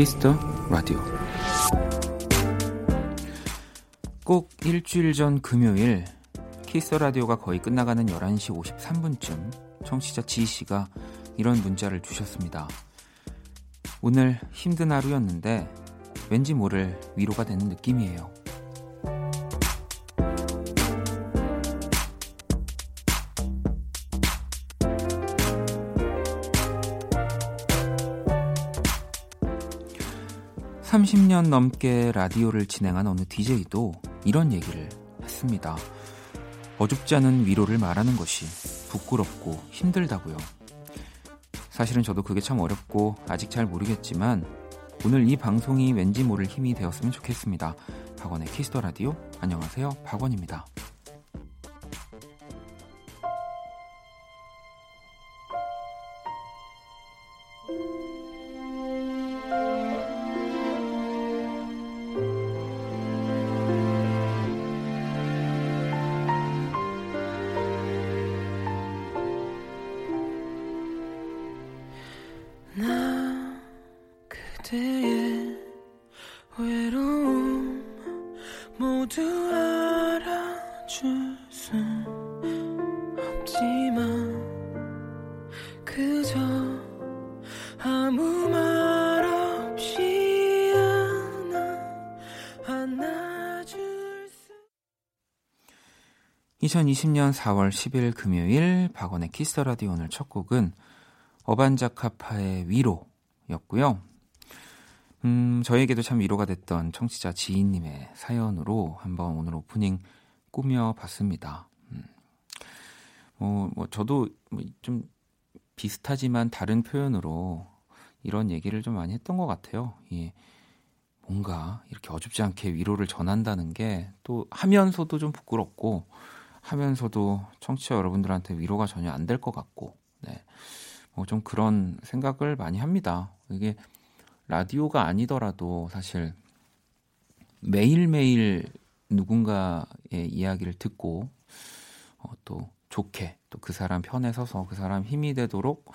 Kiss the Radio 꼭 일주일 전 금요일 Kiss the Radio가 거의 끝나가는 11시 53분쯤 청취자 지희 씨가 이런 문자를 주셨습니다. 오늘 힘든 하루였는데 왠지 모를 위로가 되는 느낌이에요. 30년 넘게 라디오를 진행한 어느 DJ도 이런 얘기를 했습니다. 어줍지 않은 위로를 말하는 것이 부끄럽고 힘들다고요. 사실은 저도 그게 참 어렵고 아직 잘 모르겠지만 오늘 이 방송이 왠지 모를 힘이 되었으면 좋겠습니다. 박원의 Kiss the Radio 안녕하세요. 박원입니다. 2020년 4월 10일 금요일 박원의 Kiss the Radio 오늘 첫 곡은 어반자카파의 위로였고요. 음, 저에게도 참 위로가 됐던 청취자 지인님의 사연으로 한번 오늘 오프닝 꾸며봤습니다. 음, 뭐, 뭐, 저도 좀 비슷하지만 다른 표현으로 이런 얘기를 좀 많이 했던 것 같아요. 예. 뭔가 이렇게 어줍지 않게 위로를 전한다는 게 또 하면서도 좀 부끄럽고 하면서도 청취자 여러분들한테 위로가 전혀 안 될 것 같고, 네. 뭐 좀 그런 생각을 많이 합니다. 이게 라디오가 아니더라도 사실 매일매일 누군가의 이야기를 듣고 어, 또 좋게 또 그 사람 편에 서서 그 사람 힘이 되도록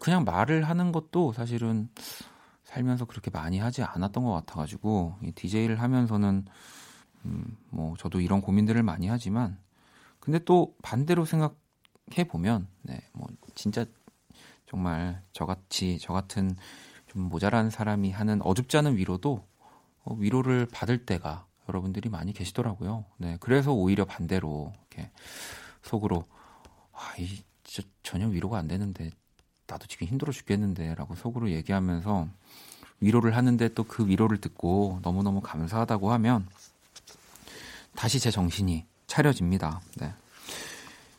그냥 말을 하는 것도 사실은 살면서 그렇게 많이 하지 않았던 것 같아가지고 이 DJ를 하면서는 음, 뭐 저도 이런 고민들을 많이 하지만 근데 또 반대로 생각해 보면 네, 뭐 진짜 정말 저같이 저 같은 좀 모자란 사람이 하는 어줍지 않은 위로도 어, 위로를 받을 때가 여러분들이 많이 계시더라고요. 네, 그래서 오히려 반대로 이렇게 속으로 아, 이 진짜 전혀 위로가 안 되는데 나도 지금 힘들어 죽겠는데라고 속으로 얘기하면서 위로를 하는데 또 그 위로를 듣고 너무너무 감사하다고 하면 다시 제 정신이 차려집니다. 네.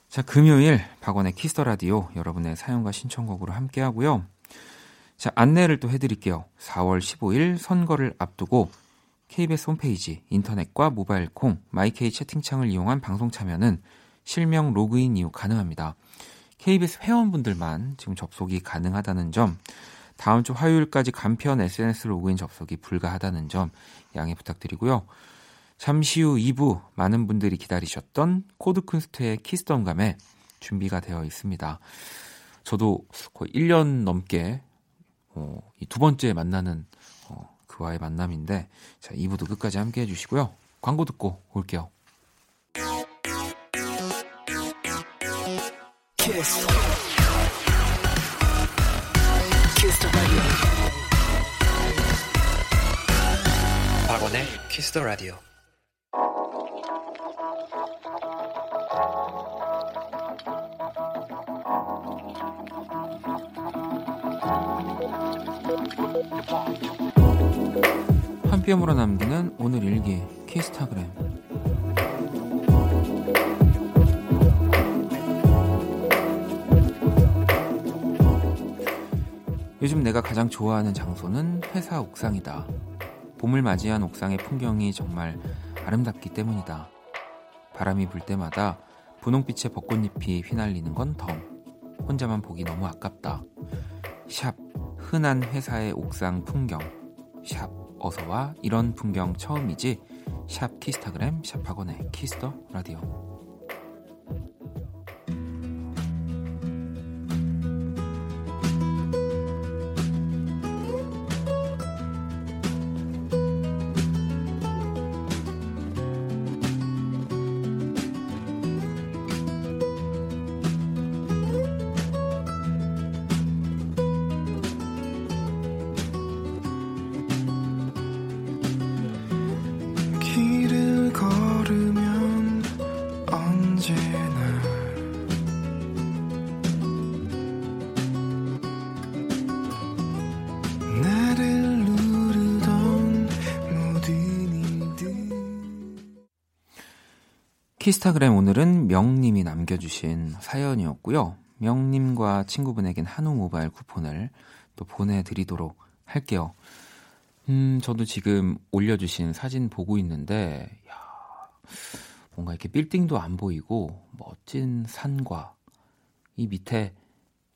자, 금요일 박원의 Kiss the Radio 여러분의 사연과 신청곡으로 함께 하고요. 자, 안내를 또 해드릴게요. 4월 15일 선거를 앞두고 KBS 홈페이지, 인터넷과 모바일 콩, my K 채팅창을 이용한 방송 참여는 실명 로그인 이후 가능합니다. KBS 회원분들만 지금 접속이 가능하다는 점, 다음 주 화요일까지 간편 SNS 로그인 접속이 불가하다는 점 양해 부탁드리고요. 잠시 후 2부 많은 분들이 기다리셨던 코드 쿤스트의 Kiss the 음감회 준비가 되어 있습니다. 저도 거의 1년 넘게 어, 이두 번째 만나는 어, 그와의 만남인데 자 2부도 끝까지 함께 해주시고요. 광고 듣고 올게요. 키스. 키스 더 라디오. 한 뼘으로 남기는 오늘 일기 키스타그램 요즘 내가 가장 좋아하는 장소는 회사 옥상이다. 봄을 맞이한 옥상의 풍경이 정말 아름답기 때문이다. 바람이 불 때마다 분홍빛의 벚꽃잎이 휘날리는 건 덤. 혼자만 보기 너무 아깝다. 샵 흔한 회사의 옥상 풍경. 샵 어서와 이런 풍경 처음이지. 샵 키스타그램 샵 박원의 Kiss the Radio. 키스타그램 오늘은 명님이 남겨주신 사연이었고요. 명님과 친구분에겐 한우 모바일 쿠폰을 또 보내드리도록 할게요. 음, 저도 지금 올려주신 사진 보고 있는데, 야, 뭔가 이렇게 빌딩도 안 보이고, 멋진 산과 이 밑에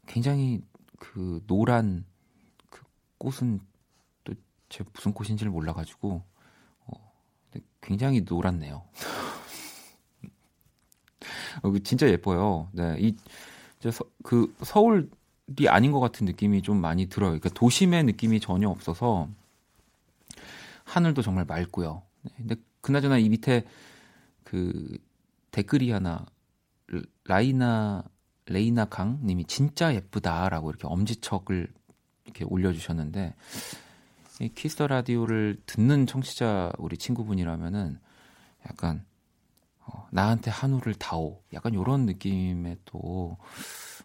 굉장히 그 노란 그 꽃은 또 제가 무슨 꽃인지를 몰라가지고, 어, 굉장히 노랗네요. 어, 그 진짜 예뻐요. 네, 이, 서, 그 서울이 아닌 것 같은 느낌이 좀 많이 들어요. 그러니까 도심의 느낌이 전혀 없어서 하늘도 정말 맑고요. 네, 근데 그나저나 이 밑에 그 댓글이 하나 라이나 레이나 강 님이 진짜 예쁘다라고 이렇게 엄지척을 이렇게 올려주셨는데 이 Kiss the Radio를 듣는 청취자 우리 친구분이라면은 약간 어, 나한테 한우를 다오 약간 이런 느낌의 또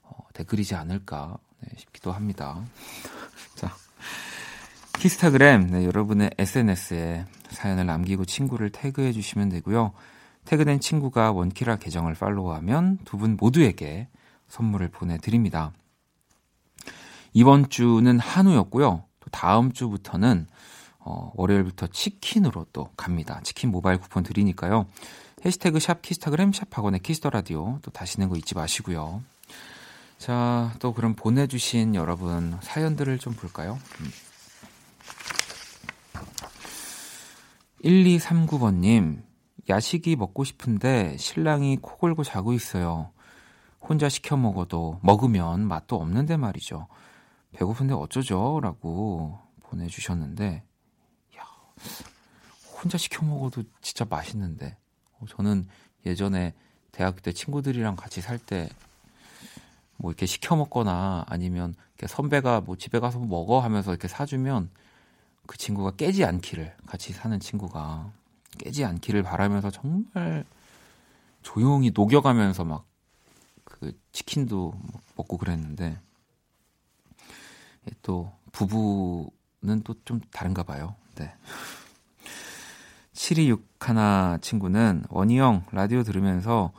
어, 댓글이지 않을까 네, 싶기도 합니다. 자 키스타그램 네, 여러분의 SNS에 사연을 남기고 친구를 태그해 주시면 되고요. 태그된 친구가 원키라 계정을 팔로우하면 두 분 모두에게 선물을 보내드립니다. 이번 주는 한우였고요. 또 다음 주부터는 어, 월요일부터 치킨으로 또 갑니다. 치킨 모바일 쿠폰 드리니까요. 해시태그 샵 키스타그램 샵 학원의 키스터라디오 또 다시는 거 잊지 마시고요. 자, 또 그럼 보내주신 여러분 사연들을 좀 볼까요? 음. 1239번님, 야식이 먹고 싶은데 신랑이 코 골고 자고 있어요. 혼자 시켜 먹어도 먹으면 맛도 없는데 말이죠. 배고픈데 어쩌죠? 라고 보내주셨는데, 야, 혼자 시켜 먹어도 진짜 맛있는데. 어, 저는 예전에 대학교 때 친구들이랑 같이 살 때 뭐 이렇게 시켜 먹거나 아니면 선배가 뭐 집에 가서 먹어 하면서 이렇게 사주면 그 친구가 깨지 않기를 같이 사는 친구가 깨지 않기를 바라면서 정말 조용히 녹여가면서 막 그 치킨도 먹고 그랬는데 또 부부는 또 좀 다른가 봐요. 네. 7261 친구는 원희 형 라디오 들으면서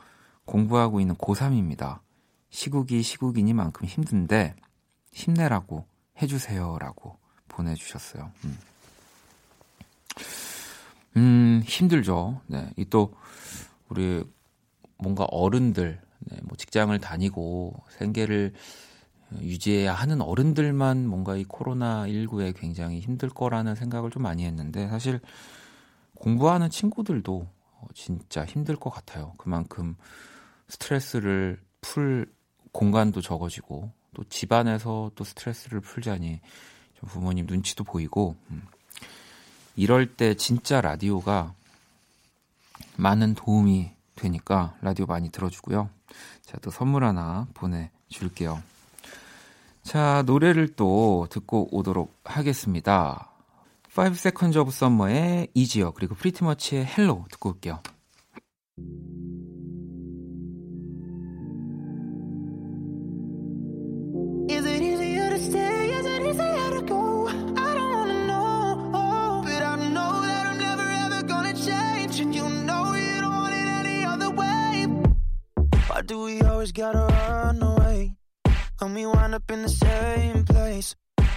공부하고 있는 고3입니다. 시국이 시국이니만큼 힘든데 힘내라고 해주세요라고 보내주셨어요. 음, 음 힘들죠. 네, 이 또 우리 뭔가 어른들, 네, 뭐 직장을 다니고 생계를 유지해야 하는 어른들만 뭔가 이 코로나 19에 굉장히 힘들 거라는 생각을 좀 많이 했는데 사실 공부하는 친구들도 어, 진짜 힘들 것 같아요. 그만큼 스트레스를 풀 공간도 적어지고 또 집안에서 또 스트레스를 풀자니 좀 부모님 눈치도 보이고 음. 이럴 때 진짜 라디오가 많은 도움이 되니까 라디오 많이 들어주고요. 제가 또 선물 하나 보내줄게요. 자, 노래를 또 듣고 오도록 하겠습니다. 5 Seconds of Summer의 Easier 그리고 PRETTYMUCH의 Hello 듣고 올게요.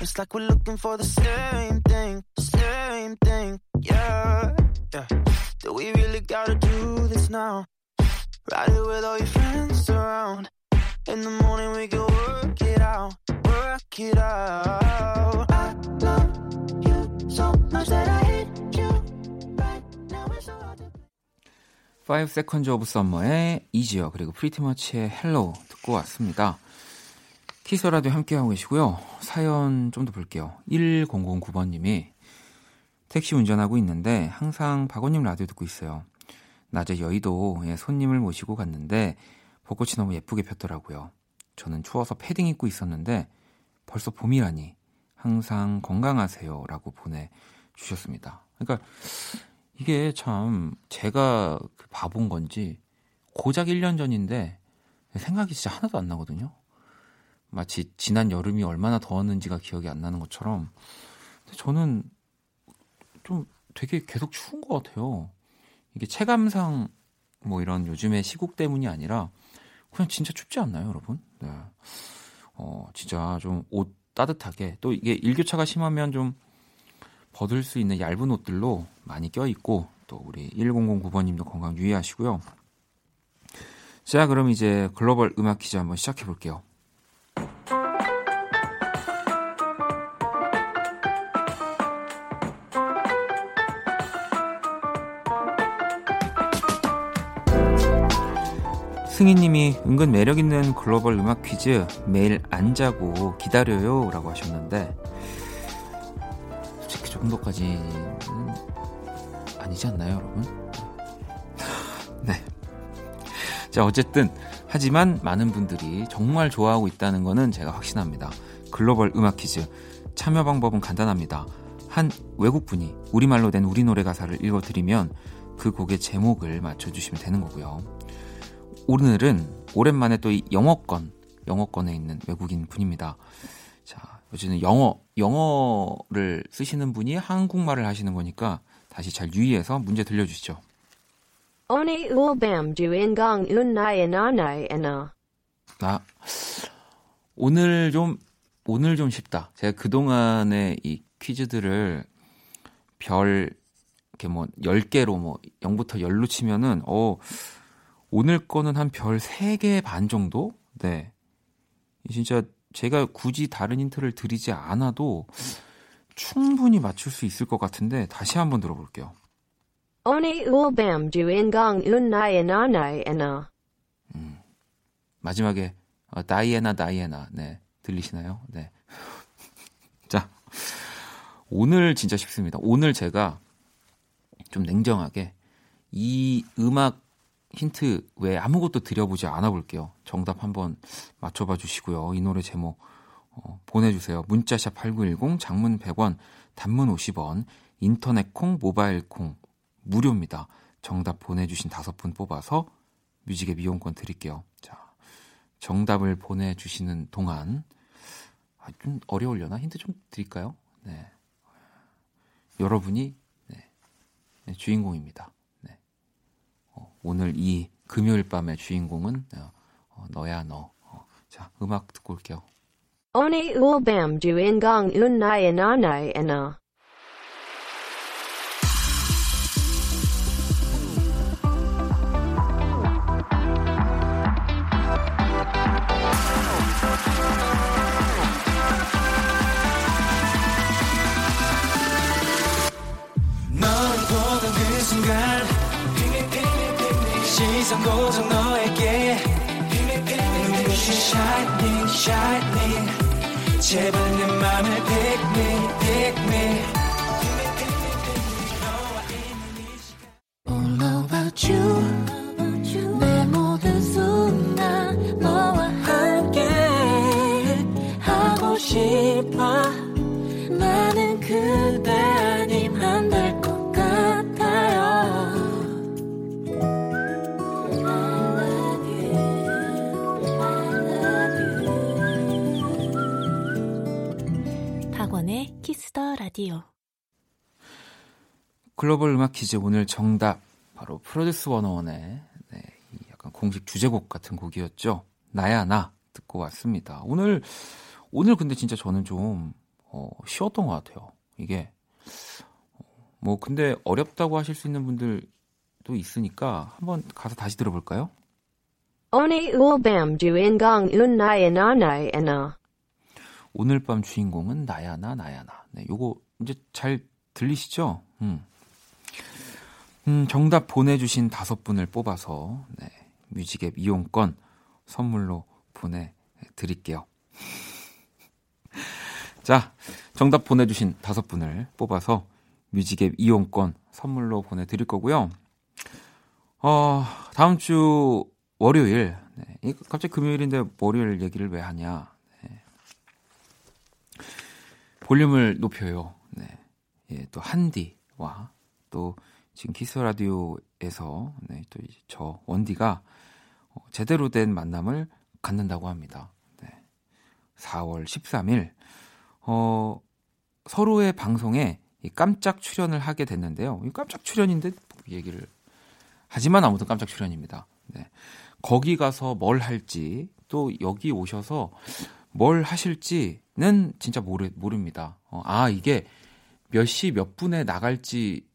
It's like we're looking for the same thing, same thing, yeah. yeah. Do we really gotta do this now? Ride it with all your friends around. In the morning we can work it out, work it out. I love you so much that I hate you. Right now it's so hard to. 5 Seconds of Summer의 이지어 그리고 프리티머치의 헬로 듣고 왔습니다. 키스라도 함께하고 계시고요. 사연 좀 더 볼게요. 1009번님이 택시 운전하고 있는데 항상 박원님 라디오 듣고 있어요. 낮에 여의도에 손님을 모시고 갔는데 벚꽃이 너무 예쁘게 폈더라고요. 저는 추워서 패딩 입고 있었는데 벌써 봄이라니 항상 건강하세요 라고 보내주셨습니다. 그러니까 이게 참 제가 그 바본 건지 고작 1년 전인데 생각이 진짜 하나도 안 나거든요. 마치 지난 여름이 얼마나 더웠는지가 기억이 안 나는 것처럼 저는 좀 되게 계속 추운 것 같아요. 이게 체감상 뭐 이런 요즘의 시국 때문이 아니라 그냥 진짜 춥지 않나요, 여러분? 네. 어, 진짜 좀 옷 따뜻하게 또 이게 일교차가 심하면 좀 벗을 수 있는 얇은 옷들로 많이 껴입고 또 우리 1009번님도 건강 유의하시고요. 자, 그럼 이제 글로벌 음악 퀴즈 한번 시작해 볼게요. 승희님이 은근 매력 있는 글로벌 음악 퀴즈 매일 안 자고 기다려요라고 하셨는데 솔직히 그 정도까지는 아니지 않나요, 여러분? 네. 자, 어쨌든 하지만 많은 분들이 정말 좋아하고 있다는 것은 제가 확신합니다. 글로벌 음악 퀴즈 참여 방법은 간단합니다. 한 외국분이 우리말로 된 우리 노래 가사를 읽어드리면 그 곡의 제목을 맞춰주시면 되는 거고요. 오늘은 오랜만에 또이 영어권, 영어권에 있는 외국인 분입니다. 자, 요즘은 영어, 영어를 쓰시는 분이 한국말을 하시는 거니까 다시 잘 유의해서 문제 들려주시죠. Ingang unna이 나나이 에나. 아, 오늘 좀, 오늘 좀 쉽다. 제가 그동안에 이 퀴즈들을 별, 이렇게 뭐, 10개로 뭐, 0부터 10로 치면은, 어, 오늘 거는 한 별 3개 반 정도? 네. 진짜 제가 굳이 다른 힌트를 드리지 않아도 충분히 맞출 수 있을 것 같은데 다시 한번 들어볼게요. 나나이 에나. 마지막에 어, 다이애나 다이애나 네 들리시나요? 네. 자 오늘 진짜 쉽습니다. 오늘 제가 좀 냉정하게 이 음악 힌트 외에 아무것도 드려보지 않아 볼게요. 정답 한번 맞춰봐 주시고요. 이 노래 제목 어, 보내주세요. 문자샵 8910 장문 100원 단문 50원 인터넷 콩 모바일 콩 무료입니다. 정답 보내주신 다섯 분 뽑아서 뮤직의 미용권 드릴게요. 자 정답을 보내주시는 동안 아, 좀 어려울려나 힌트 좀 드릴까요? 네 여러분이 네, 네, 주인공입니다. 오늘 이 금요일 밤의 주인공은 어, 어, 너야 너. 어, 자 음악 듣고 올게요. Oni ulbam du ingang unna이 나나이 에나. 시선 고정 너에게 눈부신 shining shining 제발 내 맘을 pick me pick me All about you 내 모든 순간 너와 함께 하고 싶어 나는 그대 라디오. 글로벌 음악 퀴즈 오늘 정답 바로 프로듀스 101의 네, 이 약간 공식 주제곡 같은 곡이었죠. 나야 나 듣고 왔습니다. 오늘 오늘 근데 진짜 저는 좀 어, 쉬웠던 것 같아요. 이게 어, 뭐 근데 어렵다고 하실 수 있는 분들도 있으니까 한번 가서 다시 들어볼까요? Oni ulbam du ingang unna이 나나이 에나. 오늘 밤 주인공은 나야 나 나야 나. 네, 요거 이제 잘 들리시죠? 음. 음, 정답 보내주신 다섯 분을 뽑아서 네, 뮤직앱 이용권 선물로 보내드릴게요. 자, 정답 보내주신 다섯 분을 뽑아서 뮤직앱 이용권 선물로 보내드릴 거고요. 어, 다음 주 월요일, 네, 이 갑자기 금요일인데 월요일 얘기를 왜 하냐. 네. 볼륨을 높여요. 네. 예, 또 한디와 또 지금 키스 라디오에서 네, 또저 원디가 어, 제대로 된 만남을 갖는다고 합니다. 네. 4월 13일 어, 서로의 방송에 이 깜짝 출연을 하게 됐는데요. 이 깜짝 출연인데 뭐 얘기를 하지만 아무튼 깜짝 출연입니다. 네. 거기 가서 뭘 할지 또 여기 오셔서 뭘 하실지는 진짜 모르, 모릅니다. 어, 아, 이게 몇 시 몇 분에 나갈지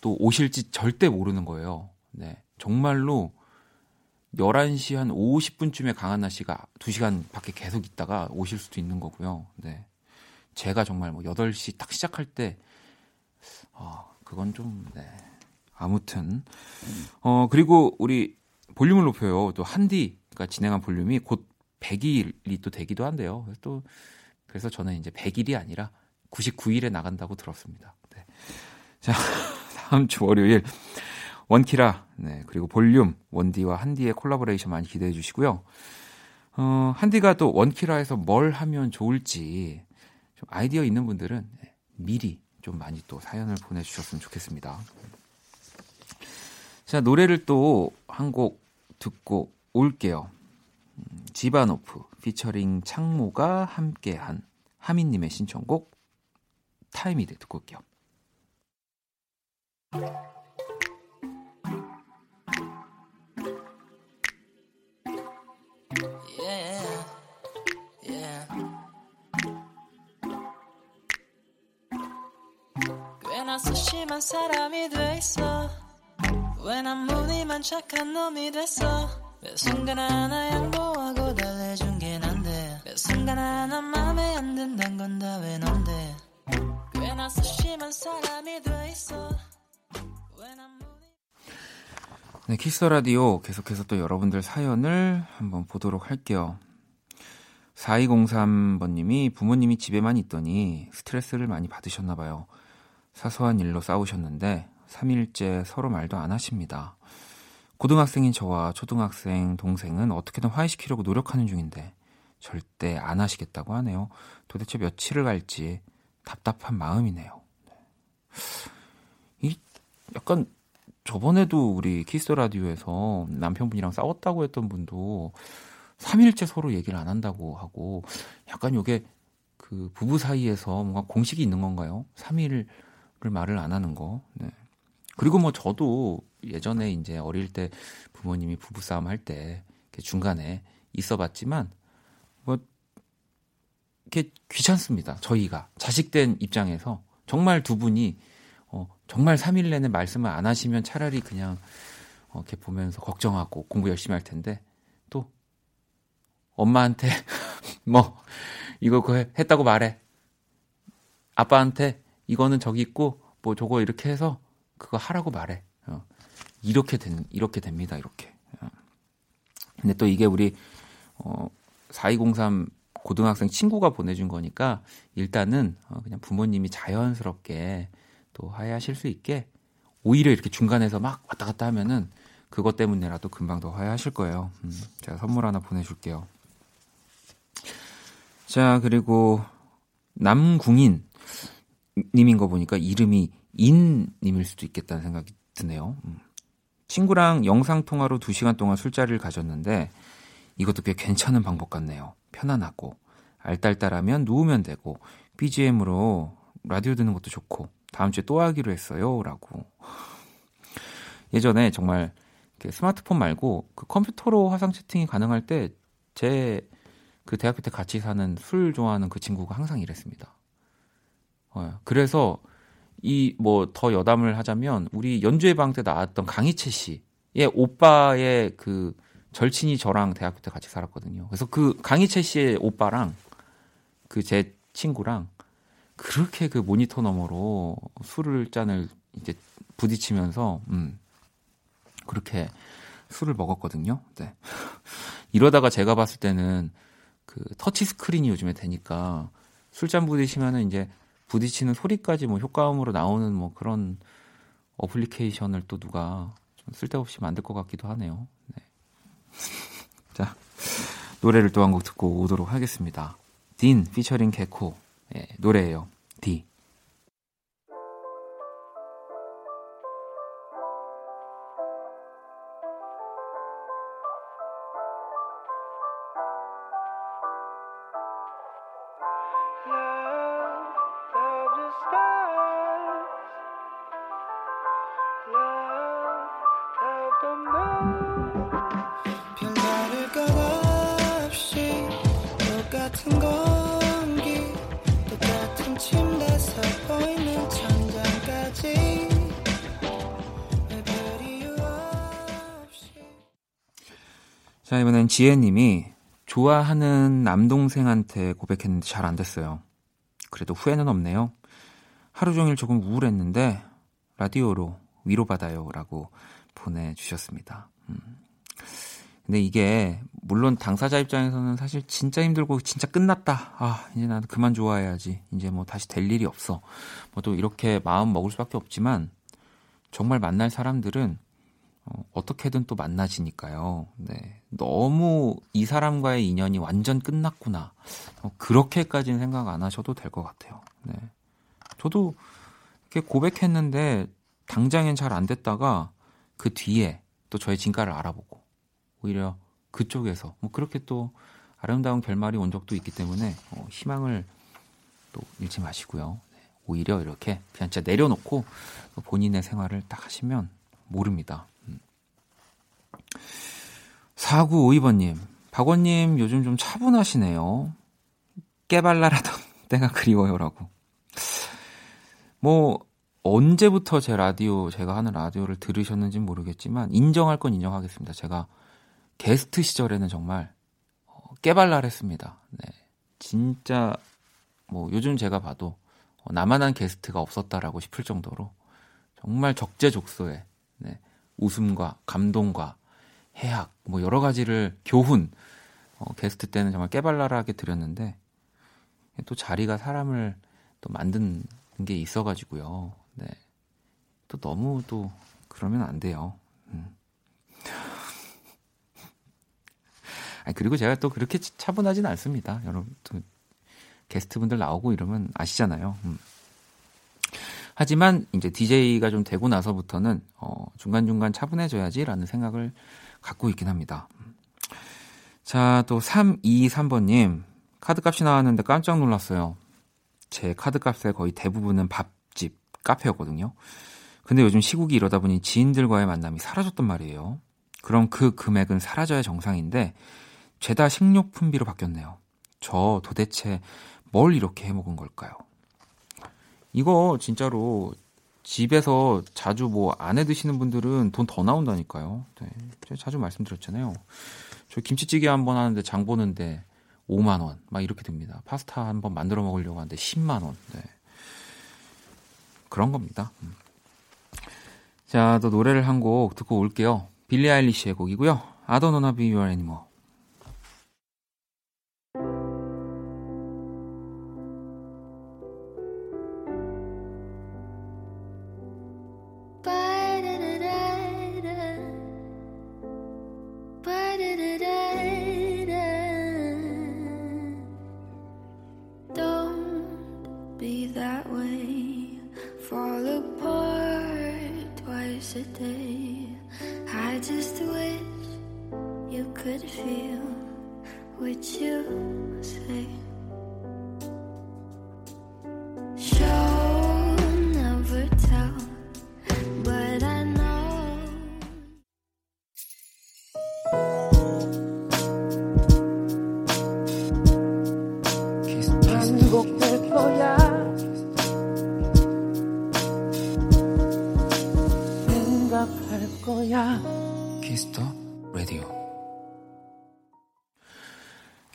또 오실지 절대 모르는 거예요. 네. 정말로 11시 한 50분쯤에 강한나 씨가 2시간 밖에 계속 있다가 오실 수도 있는 거고요. 네. 제가 정말 뭐 8시 딱 시작할 때, 어, 그건 좀, 네. 아무튼. 어, 그리고 우리 볼륨을 높여요. 또 한디가 진행한 볼륨이 곧 100일이 또 되기도 한데요. 또, 그래서 저는 이제 100일이 아니라 99일에 나간다고 들었습니다. 네. 자, 다음 주 월요일. 원키라, 네, 그리고 볼륨, 원디와 한디의 콜라보레이션 많이 기대해 주시고요. 어, 한디가 또 원키라에서 뭘 하면 좋을지 좀 아이디어 있는 분들은 네, 미리 좀 많이 또 사연을 보내주셨으면 좋겠습니다. 자, 노래를 또 한 곡 듣고 올게요. 음, 지바노프 피처링 창모가 함께한 하민님의 신청곡 Timid 듣고 올게요. 소심한 사람이 돼 있어. 왜난 무늬만 착한 놈이 됐어. 매 순간 하나 양보하고 달래준 게 난데. 매 순간 하나 맘에 안 든단 건 다 왜 넌데. 네, 키스 라디오 계속해서 또 여러분들 사연을 한번 보도록 할게요. 4203번님이 부모님이 집에만 있더니 스트레스를 많이 받으셨나 봐요. 사소한 일로 싸우셨는데 3일째 서로 말도 안 하십니다. 고등학생인 저와 초등학생 동생은 어떻게든 화해시키려고 노력하는 중인데 절대 안 하시겠다고 하네요. 도대체 며칠을 갈지 답답한 마음이네요. 이 약간 저번에도 우리 키스 라디오에서 남편분이랑 싸웠다고 했던 분도 3일째 서로 얘기를 안 한다고 하고 약간 요게 그 부부 사이에서 뭔가 공식이 있는 건가요? 3일을 말을 안 하는 거. 네. 그리고 뭐 저도 예전에 이제 어릴 때 부모님이 부부싸움 할 때 중간에 있어 봤지만 뭐 이렇게 귀찮습니다. 저희가 자식된 입장에서 정말 두 분이 어, 정말 3일 내내 말씀을 안 하시면 차라리 그냥 어, 이렇게 보면서 걱정하고 공부 열심히 할 텐데 또 엄마한테 뭐 이거 그거 했다고 말해. 아빠한테 이거는 저기 있고 뭐 저거 이렇게 해서 그거 하라고 말해. 어, 이렇게 된 이렇게 됩니다. 이렇게. 어. 근데 또 이게 우리 어, 4203 고등학생 친구가 보내준 거니까 일단은 어, 그냥 부모님이 자연스럽게 또 화해하실 수 있게 오히려 이렇게 중간에서 막 왔다 갔다 하면은 그것 때문에라도 금방 더 화해하실 거예요. 음, 제가 선물 하나 보내줄게요. 자 그리고 남궁인 님인 거 보니까 이름이 인 님일 수도 있겠다는 생각이 드네요. 음. 친구랑 영상통화로 2시간 동안 술자리를 가졌는데 이것도 꽤 괜찮은 방법 같네요. 편안하고 알딸딸하면 누우면 되고 BGM으로 라디오 듣는 것도 좋고 다음 주에 또 하기로 했어요. 라고. 예전에 정말 스마트폰 말고 그 컴퓨터로 화상 채팅이 가능할 때 제 그 대학교 때 같이 사는 술 좋아하는 그 친구가 항상 이랬습니다. 어, 그래서 이 뭐 더 여담을 하자면 우리 연주회 방 때 나왔던 강희채 씨의 오빠의 그 절친이 저랑 대학교 때 같이 살았거든요. 그래서 그 강희채 씨의 오빠랑 그 제 친구랑 그렇게 그 모니터 너머로 술을 잔을 이제 부딪히면서 음 그렇게 술을 먹었거든요. 네. 이러다가 제가 봤을 때는 그 터치 스크린이 요즘에 되니까 술잔 부딪히면은 이제 부딪히는 소리까지 뭐 효과음으로 나오는 뭐 그런 어플리케이션을 또 누가 좀 쓸데없이 만들 것 같기도 하네요. 네. 자 노래를 또 한 곡 듣고 오도록 하겠습니다. 딘 피처링 개코 예, 노래예요. D. 지혜님이 좋아하는 남동생한테 고백했는데 잘 안 됐어요. 그래도 후회는 없네요. 하루 종일 조금 우울했는데 라디오로 위로받아요. 라고 보내주셨습니다. 음. 근데 이게 물론 당사자 입장에서는 사실 진짜 힘들고 진짜 끝났다. 아, 이제 나도 그만 좋아해야지. 이제 뭐 다시 될 일이 없어. 뭐 또 이렇게 마음 먹을 수밖에 없지만 정말 만날 사람들은 어, 어떻게든 또 만나지니까요. 네. 너무 이 사람과의 인연이 완전 끝났구나. 어, 그렇게까지는 생각 안 하셔도 될 것 같아요. 네. 저도 이렇게 고백했는데 당장엔 잘 안 됐다가 그 뒤에 또 저의 진가를 알아보고 오히려 그쪽에서 뭐 그렇게 또 아름다운 결말이 온 적도 있기 때문에 어, 희망을 또 잃지 마시고요. 네. 오히려 이렇게 그냥 진짜 내려놓고 또 본인의 생활을 딱 하시면 모릅니다. 4952번님, 박원님 요즘 좀 차분하시네요. 깨발랄하던 때가 그리워요라고. 뭐, 언제부터 제 라디오, 제가 하는 라디오를 들으셨는지는 모르겠지만, 인정할 건 인정하겠습니다. 제가 게스트 시절에는 정말 어, 깨발랄했습니다. 네. 진짜, 뭐, 요즘 제가 봐도 어, 나만한 게스트가 없었다라고 싶을 정도로 정말 적재적소에 네. 웃음과 감동과 해학, 뭐 여러 가지를 교훈 어, 게스트 때는 정말 깨발랄하게 드렸는데 또 자리가 사람을 또 만든 게 있어가지고요. 네. 또 너무 또 그러면 안 돼요. 음. 아니 그리고 제가 또 그렇게 차분하진 않습니다. 여러분 또 게스트분들 나오고 이러면 아시잖아요. 음. 하지만 이제 DJ가 좀 되고 나서부터는 어, 중간중간 차분해져야지라는 생각을 갖고 있긴 합니다. 자, 또 323번님. 카드값이 나왔는데 깜짝 놀랐어요. 제 카드값의 거의 대부분은 밥집, 카페였거든요. 근데 요즘 시국이 이러다 보니 지인들과의 만남이 사라졌단 말이에요. 그럼 그 금액은 사라져야 정상인데 죄다 식료품비로 바뀌었네요. 저 도대체 뭘 이렇게 해먹은 걸까요? 이거 진짜로 집에서 자주 뭐 안 해 드시는 분들은 돈 더 나온다니까요. 네. 제가 자주 말씀드렸잖아요. 저 김치찌개 한 번 하는데 장 보는데 5만 원, 막 이렇게 듭니다. 파스타 한 번 만들어 먹으려고 하는데 10만 원. 네. 그런 겁니다. 음. 자, 또 노래를 한 곡 듣고 올게요. 빌리 아일리시의 곡이고요. Your anymore. Don't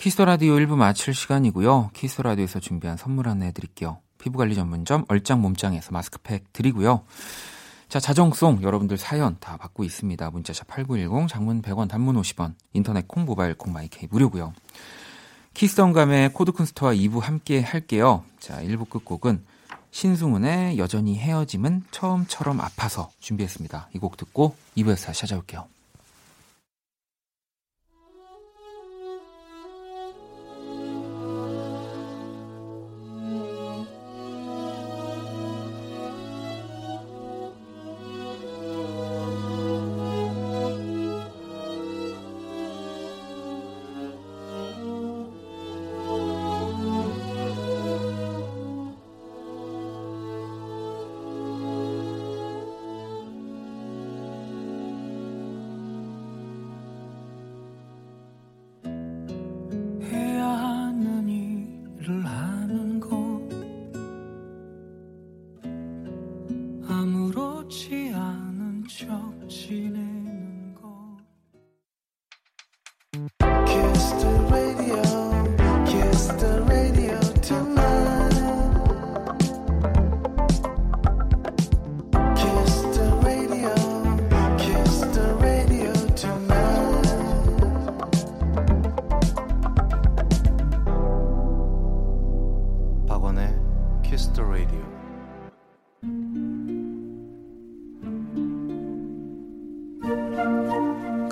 Kiss the Radio 1부 마칠 시간이고요. Kiss the Radio에서 준비한 선물 하나 해드릴게요. 피부관리 전문점 얼짱 몸짱에서 마스크팩 드리고요. 자, 자정송 여러분들 사연 다 받고 있습니다. 문자샵 8910, 장문 100원, 단문 50원, 인터넷 콩, 모바일 콩, my K 무료고요. Kiss the 음감회 코드쿤스트와 2부 함께 할게요. 자, 1부 끝곡은 신승훈의 여전히 헤어짐은 처음처럼 아파서 준비했습니다. 이 곡 듣고 2부에서 다시 찾아올게요.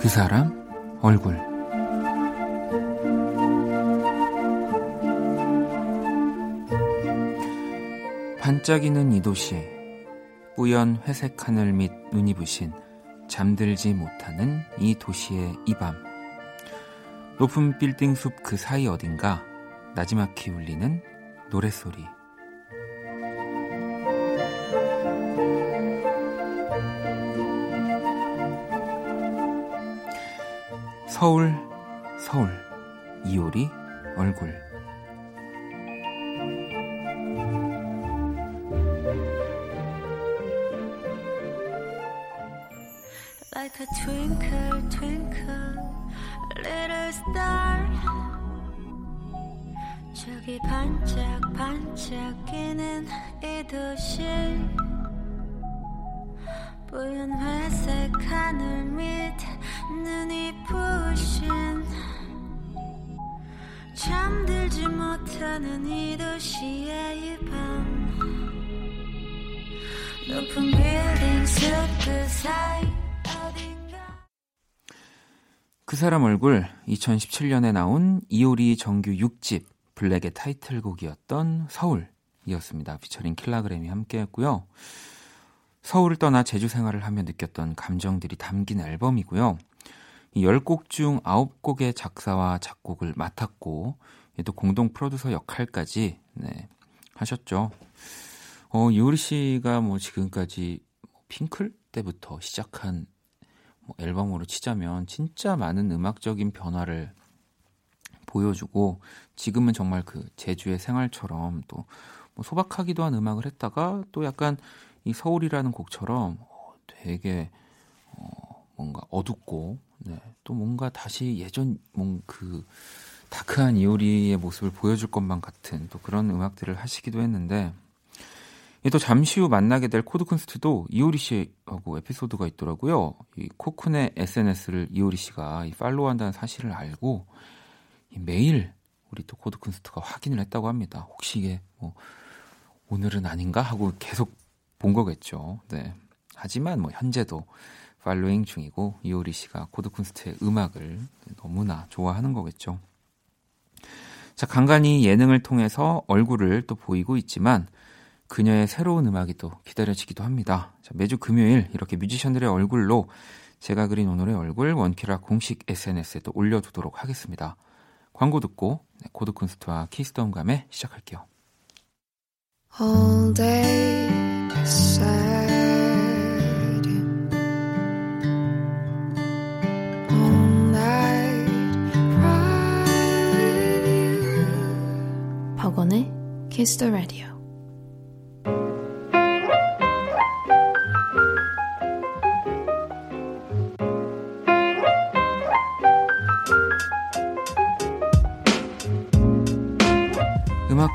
그 사람 얼굴. 반짝이는 이 도시 뿌연 회색 하늘 밑 눈이 부신 잠들지 못하는 이 도시의 이 밤. 높은 빌딩 숲 그 사이 어딘가 나지막히 울리는 노랫소리 서울 서울. 이효리 얼굴 사람 얼굴 2017년에 나온 이효리 정규 6집 블랙의 타이틀곡이었던 서울이었습니다. 피처링 킬라그램이 함께했고요. 서울을 떠나 제주 생활을 하며 느꼈던 감정들이 담긴 앨범이고요. 이 10곡 중 9곡의 작사와 작곡을 맡았고 또 공동 프로듀서 역할까지 네, 하셨죠. 어, 이효리 씨가 뭐 지금까지 핑클 때부터 시작한 뭐 앨범으로 치자면 진짜 많은 음악적인 변화를 보여주고 지금은 정말 그 제주의 생활처럼 또 뭐 소박하기도 한 음악을 했다가 또 약간 이 서울이라는 곡처럼 어, 되게 어, 뭔가 어둡고 네, 또 뭔가 다시 예전 뭔그 다크한 이효리의 모습을 보여줄 것만 같은 또 그런 음악들을 하시기도 했는데 예, 또 잠시 후 만나게 될 코드 쿤스트도 이효리 씨하고 에피소드가 있더라고요. 이 코쿤의 SNS를 이효리 씨가 이 팔로우한다는 사실을 알고 이 매일 우리 또 코드 쿤스트가 확인을 했다고 합니다. 혹시 이게 뭐 오늘은 아닌가 하고 계속 본 거겠죠. 네. 하지만 뭐 현재도 팔로잉 중이고 이효리 씨가 코드 쿤스트의 음악을 너무나 좋아하는 거겠죠. 자, 간간히 예능을 통해서 얼굴을 또 보이고 있지만 그녀의 새로운 음악이 또 기다려지기도 합니다. 자, 매주 금요일 이렇게 뮤지션들의 얼굴로 제가 그린 오늘의 얼굴 원키라 공식 SNS에 또 올려두도록 하겠습니다. 광고 듣고 네, 코드쿤스트와 키스덤 감에 시작할게요. all day sad all night cry with you 박원의 Kiss the Radio.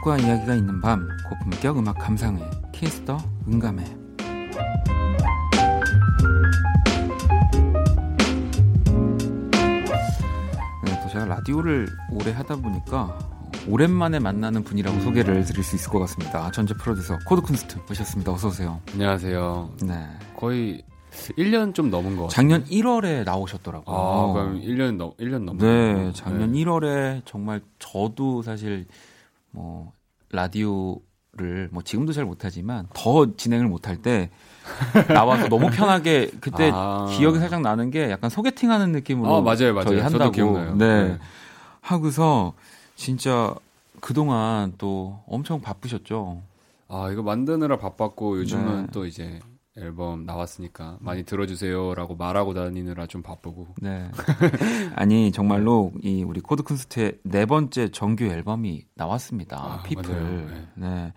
음악과 이야기가 있는 밤 고품격 음악 감상회 키스더 음감회 네, 또 제가 라디오를 오래 하다 보니까 오랜만에 만나는 분이라고 소개를 드릴 수 있을 것 같습니다. 천재 프로듀서 코드쿤스트 모셨습니다. 어서 오세요. 안녕하세요. 네. 거의 1년 좀 넘은 것 같아요. 작년 1월에 나오셨더라고요. 아, 그럼 1년 넘 1년 넘은 네. 작년 네. 1월에 정말 저도 사실 뭐 라디오를 뭐 지금도 잘 못하지만 더 진행을 못할 때 나와서 너무 편하게 그때 아. 기억이 살짝 나는 게 약간 소개팅하는 느낌으로 아, 맞아요, 맞아요. 저희 한다고 기억나요. 네. 네. 하고서 진짜 그동안 또 엄청 바쁘셨죠. 아, 이거 만드느라 바빴고 요즘은 네. 또 이제 앨범 나왔으니까 많이 들어주세요라고 말하고 다니느라 좀 바쁘고. 네. 아니 정말로 이 우리 코드 쿤스트의 네 번째 정규 앨범이 나왔습니다. 아, PEOPLE. 맞아요. 네. 네.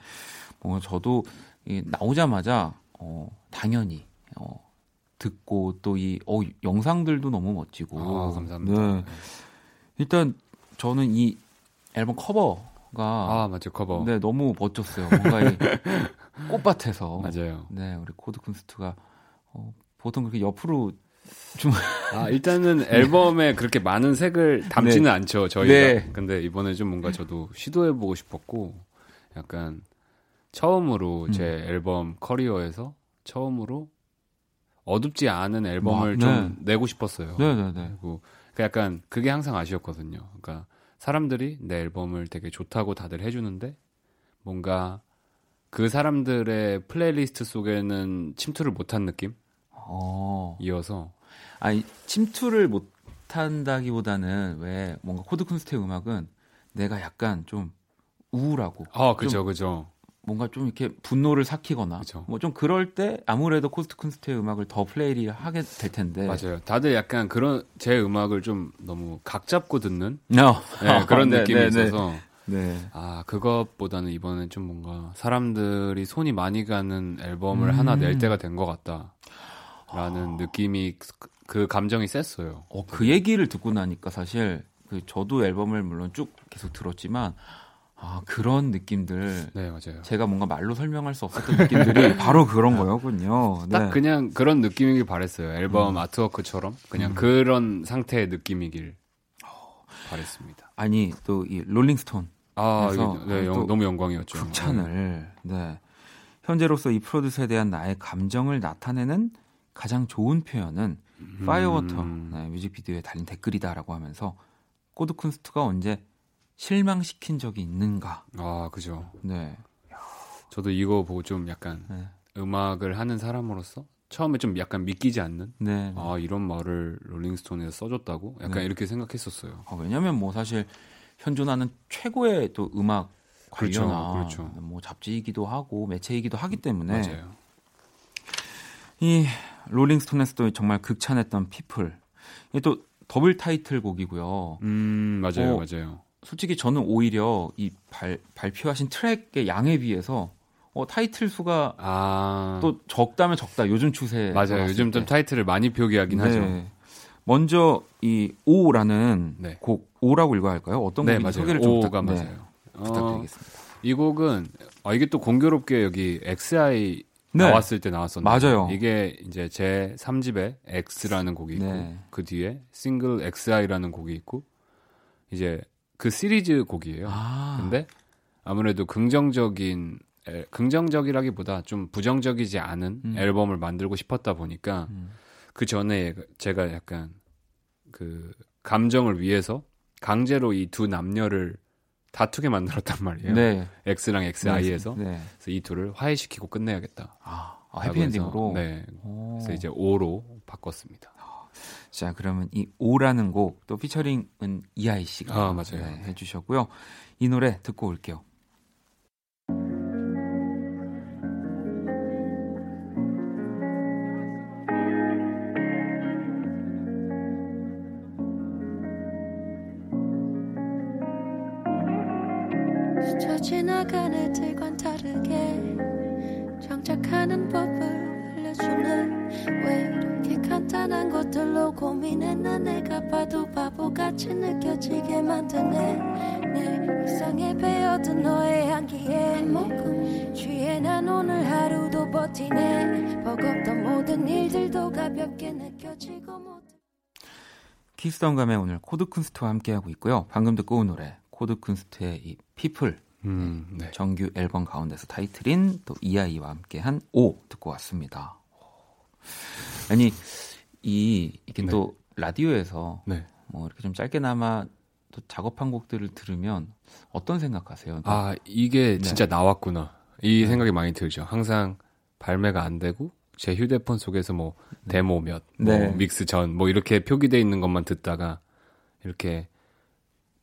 뭐 저도 이 나오자마자 어 당연히 어 듣고 또 이 어 영상들도 너무 멋지고. 아, 감사합니다. 네. 네. 일단 저는 이 앨범 커버가 아, 맞죠. 커버. 네, 너무 멋졌어요. 뭔가 이 꽃밭에서 맞아요. 네, 우리 코드쿤스트가 어, 보통 그렇게 옆으로 좀 아, 일단은 앨범에 그렇게 많은 색을 담지는 않죠, 저희가. 네. 근데 이번에 좀 뭔가 저도 시도해 보고 싶었고, 약간 처음으로 음. 제 앨범 커리어에서 처음으로 어둡지 않은 앨범을 와, 좀 네. 내고 싶었어요. 네 네 네. 그리고 그 약간 그게 항상 아쉬웠거든요. 그러니까 사람들이 내 앨범을 되게 좋다고 다들 해주는데 뭔가 그 사람들의 플레이리스트 속에는 침투를 못한 어. 느낌이어서 아니 침투를 못 한다기보다는 왜 뭔가 코드 쿤스트의 음악은 내가 약간 좀 우울하고 아 그죠 그죠 뭔가 좀 이렇게 분노를 삭히거나. 뭐 좀 그럴 때 아무래도 코드 쿤스트의 음악을 더 플레이를 하게 될 텐데 맞아요. 다들 약간 그런 제 음악을 좀 너무 각 잡고 듣는 노. 네, 그런 네, 느낌이 네, 네. 있어서 네. 아 그것보다는 이번엔 좀 뭔가 사람들이 손이 많이 가는 앨범을 음. 하나 낼 때가 된 것 같다라는 느낌이 그, 그 감정이 셌어요. 어, 그 얘기를 듣고 나니까 사실 그 저도 앨범을 물론 쭉 계속 들었지만 아 그런 느낌들 네 맞아요. 제가 뭔가 말로 설명할 수 없었던 느낌들이 바로 그런 거였군요. 딱 네. 그냥 그런 느낌이길 바랬어요. 앨범 아트워크처럼 그냥 음. 그런 상태의 느낌이길 바랬습니다. 아니 또 이 롤링스톤 아, 그래서 이게, 네, 또 영- 너무 영광이었죠. 극찬을 네. 현재로서 이 프로듀서에 대한 나의 감정을 나타내는 가장 좋은 표현은 음. Fire Water 네, 뮤직비디오에 달린 댓글이다라고 하면서 코드 쿤스트가 언제 실망시킨 적이 있는가? 아, 그죠. 네. 저도 이거 보고 좀 약간 네. 음악을 하는 사람으로서 처음에 좀 약간 믿기지 않는 네. 아 이런 말을 롤링스톤에서 써줬다고 약간 네. 이렇게 생각했었어요. 어, 왜냐면 뭐 사실 현존하는 최고의 또 음악 그렇죠, 관련한 그렇죠. 뭐 잡지이기도 하고 매체이기도 하기 때문에 맞아요. 이 롤링스톤에서도 정말 극찬했던 People 이게 또 더블 타이틀 곡이고요. 음 맞아요, 어, 맞아요. 솔직히 저는 오히려 이 발, 발표하신 트랙의 양에 비해서 어, 타이틀 수가 아 또 적다면 적다 요즘 추세 맞아요. 요즘 좀 타이틀을 많이 표기하긴 하죠. 네. 먼저 이 오라는 네. 곡 오라고 읽어야 할까요? 어떤 네 곡인지. 소개를 좀 오가 부탁- 네, 맞아요. 어, 부탁드리겠습니다. 이 곡은 아, 이게 또 공교롭게 여기 XI 네. 나왔을 때 나왔었는데 맞아요. 이게 이제 제 3집에 X라는 곡이 있고 네. 그 뒤에 싱글 XI라는 곡이 있고 이제 그 시리즈 곡이에요. 아, 근데 아무래도 긍정적인 에, 긍정적이라기보다 좀 부정적이지 않은 음. 앨범을 만들고 싶었다 보니까 음. 그 전에 제가 약간 그 감정을 위해서 강제로 이 두 남녀를 다투게 만들었단 말이에요. 네. X랑 XI에서 네. 그래서 이 둘을 화해시키고 끝내야겠다. 아, 아, 해피엔딩으로. 네. 오. 그래서 이제 5로 바꿨습니다. 자, 그러면 이 오라는 곡 또 피처링은 이하이 씨가 아, 맞아요. 네, 해주셨고요. 이 노래 듣고 올게요. 스쳐 지나간 애들과는 다르게 장착하는 법을 알려주는 왜 이렇게 간단한 것들로 고민했나 내가 봐도 바보같이 느껴지게 만드네. 내 일상에 배어든 너의 향기에 먹고 취해 난 오늘 하루도 버티네. 버겁던 모든 일들도 가볍게 느껴지고 모든 키스덤감의 오늘 코드 쿤스트와 함께하고 있고요. 방금 듣고 온 노래 코드 쿤스트의 이 피플 음, 네. 정규 앨범 가운데서 타이틀인 또 이하이와 함께한 오 듣고 왔습니다. 아니 이 이게 네. 또 라디오에서 네. 뭐 이렇게 좀 짧게나마 또 작업한 곡들을 들으면 어떤 생각하세요? 아, 이게 네. 진짜 나왔구나. 이 생각이 많이 들죠. 항상 발매가 안 되고 제 휴대폰 속에서 뭐 데모 몇, 뭐 네. 믹스 전, 뭐 이렇게 표기돼 있는 것만 듣다가 이렇게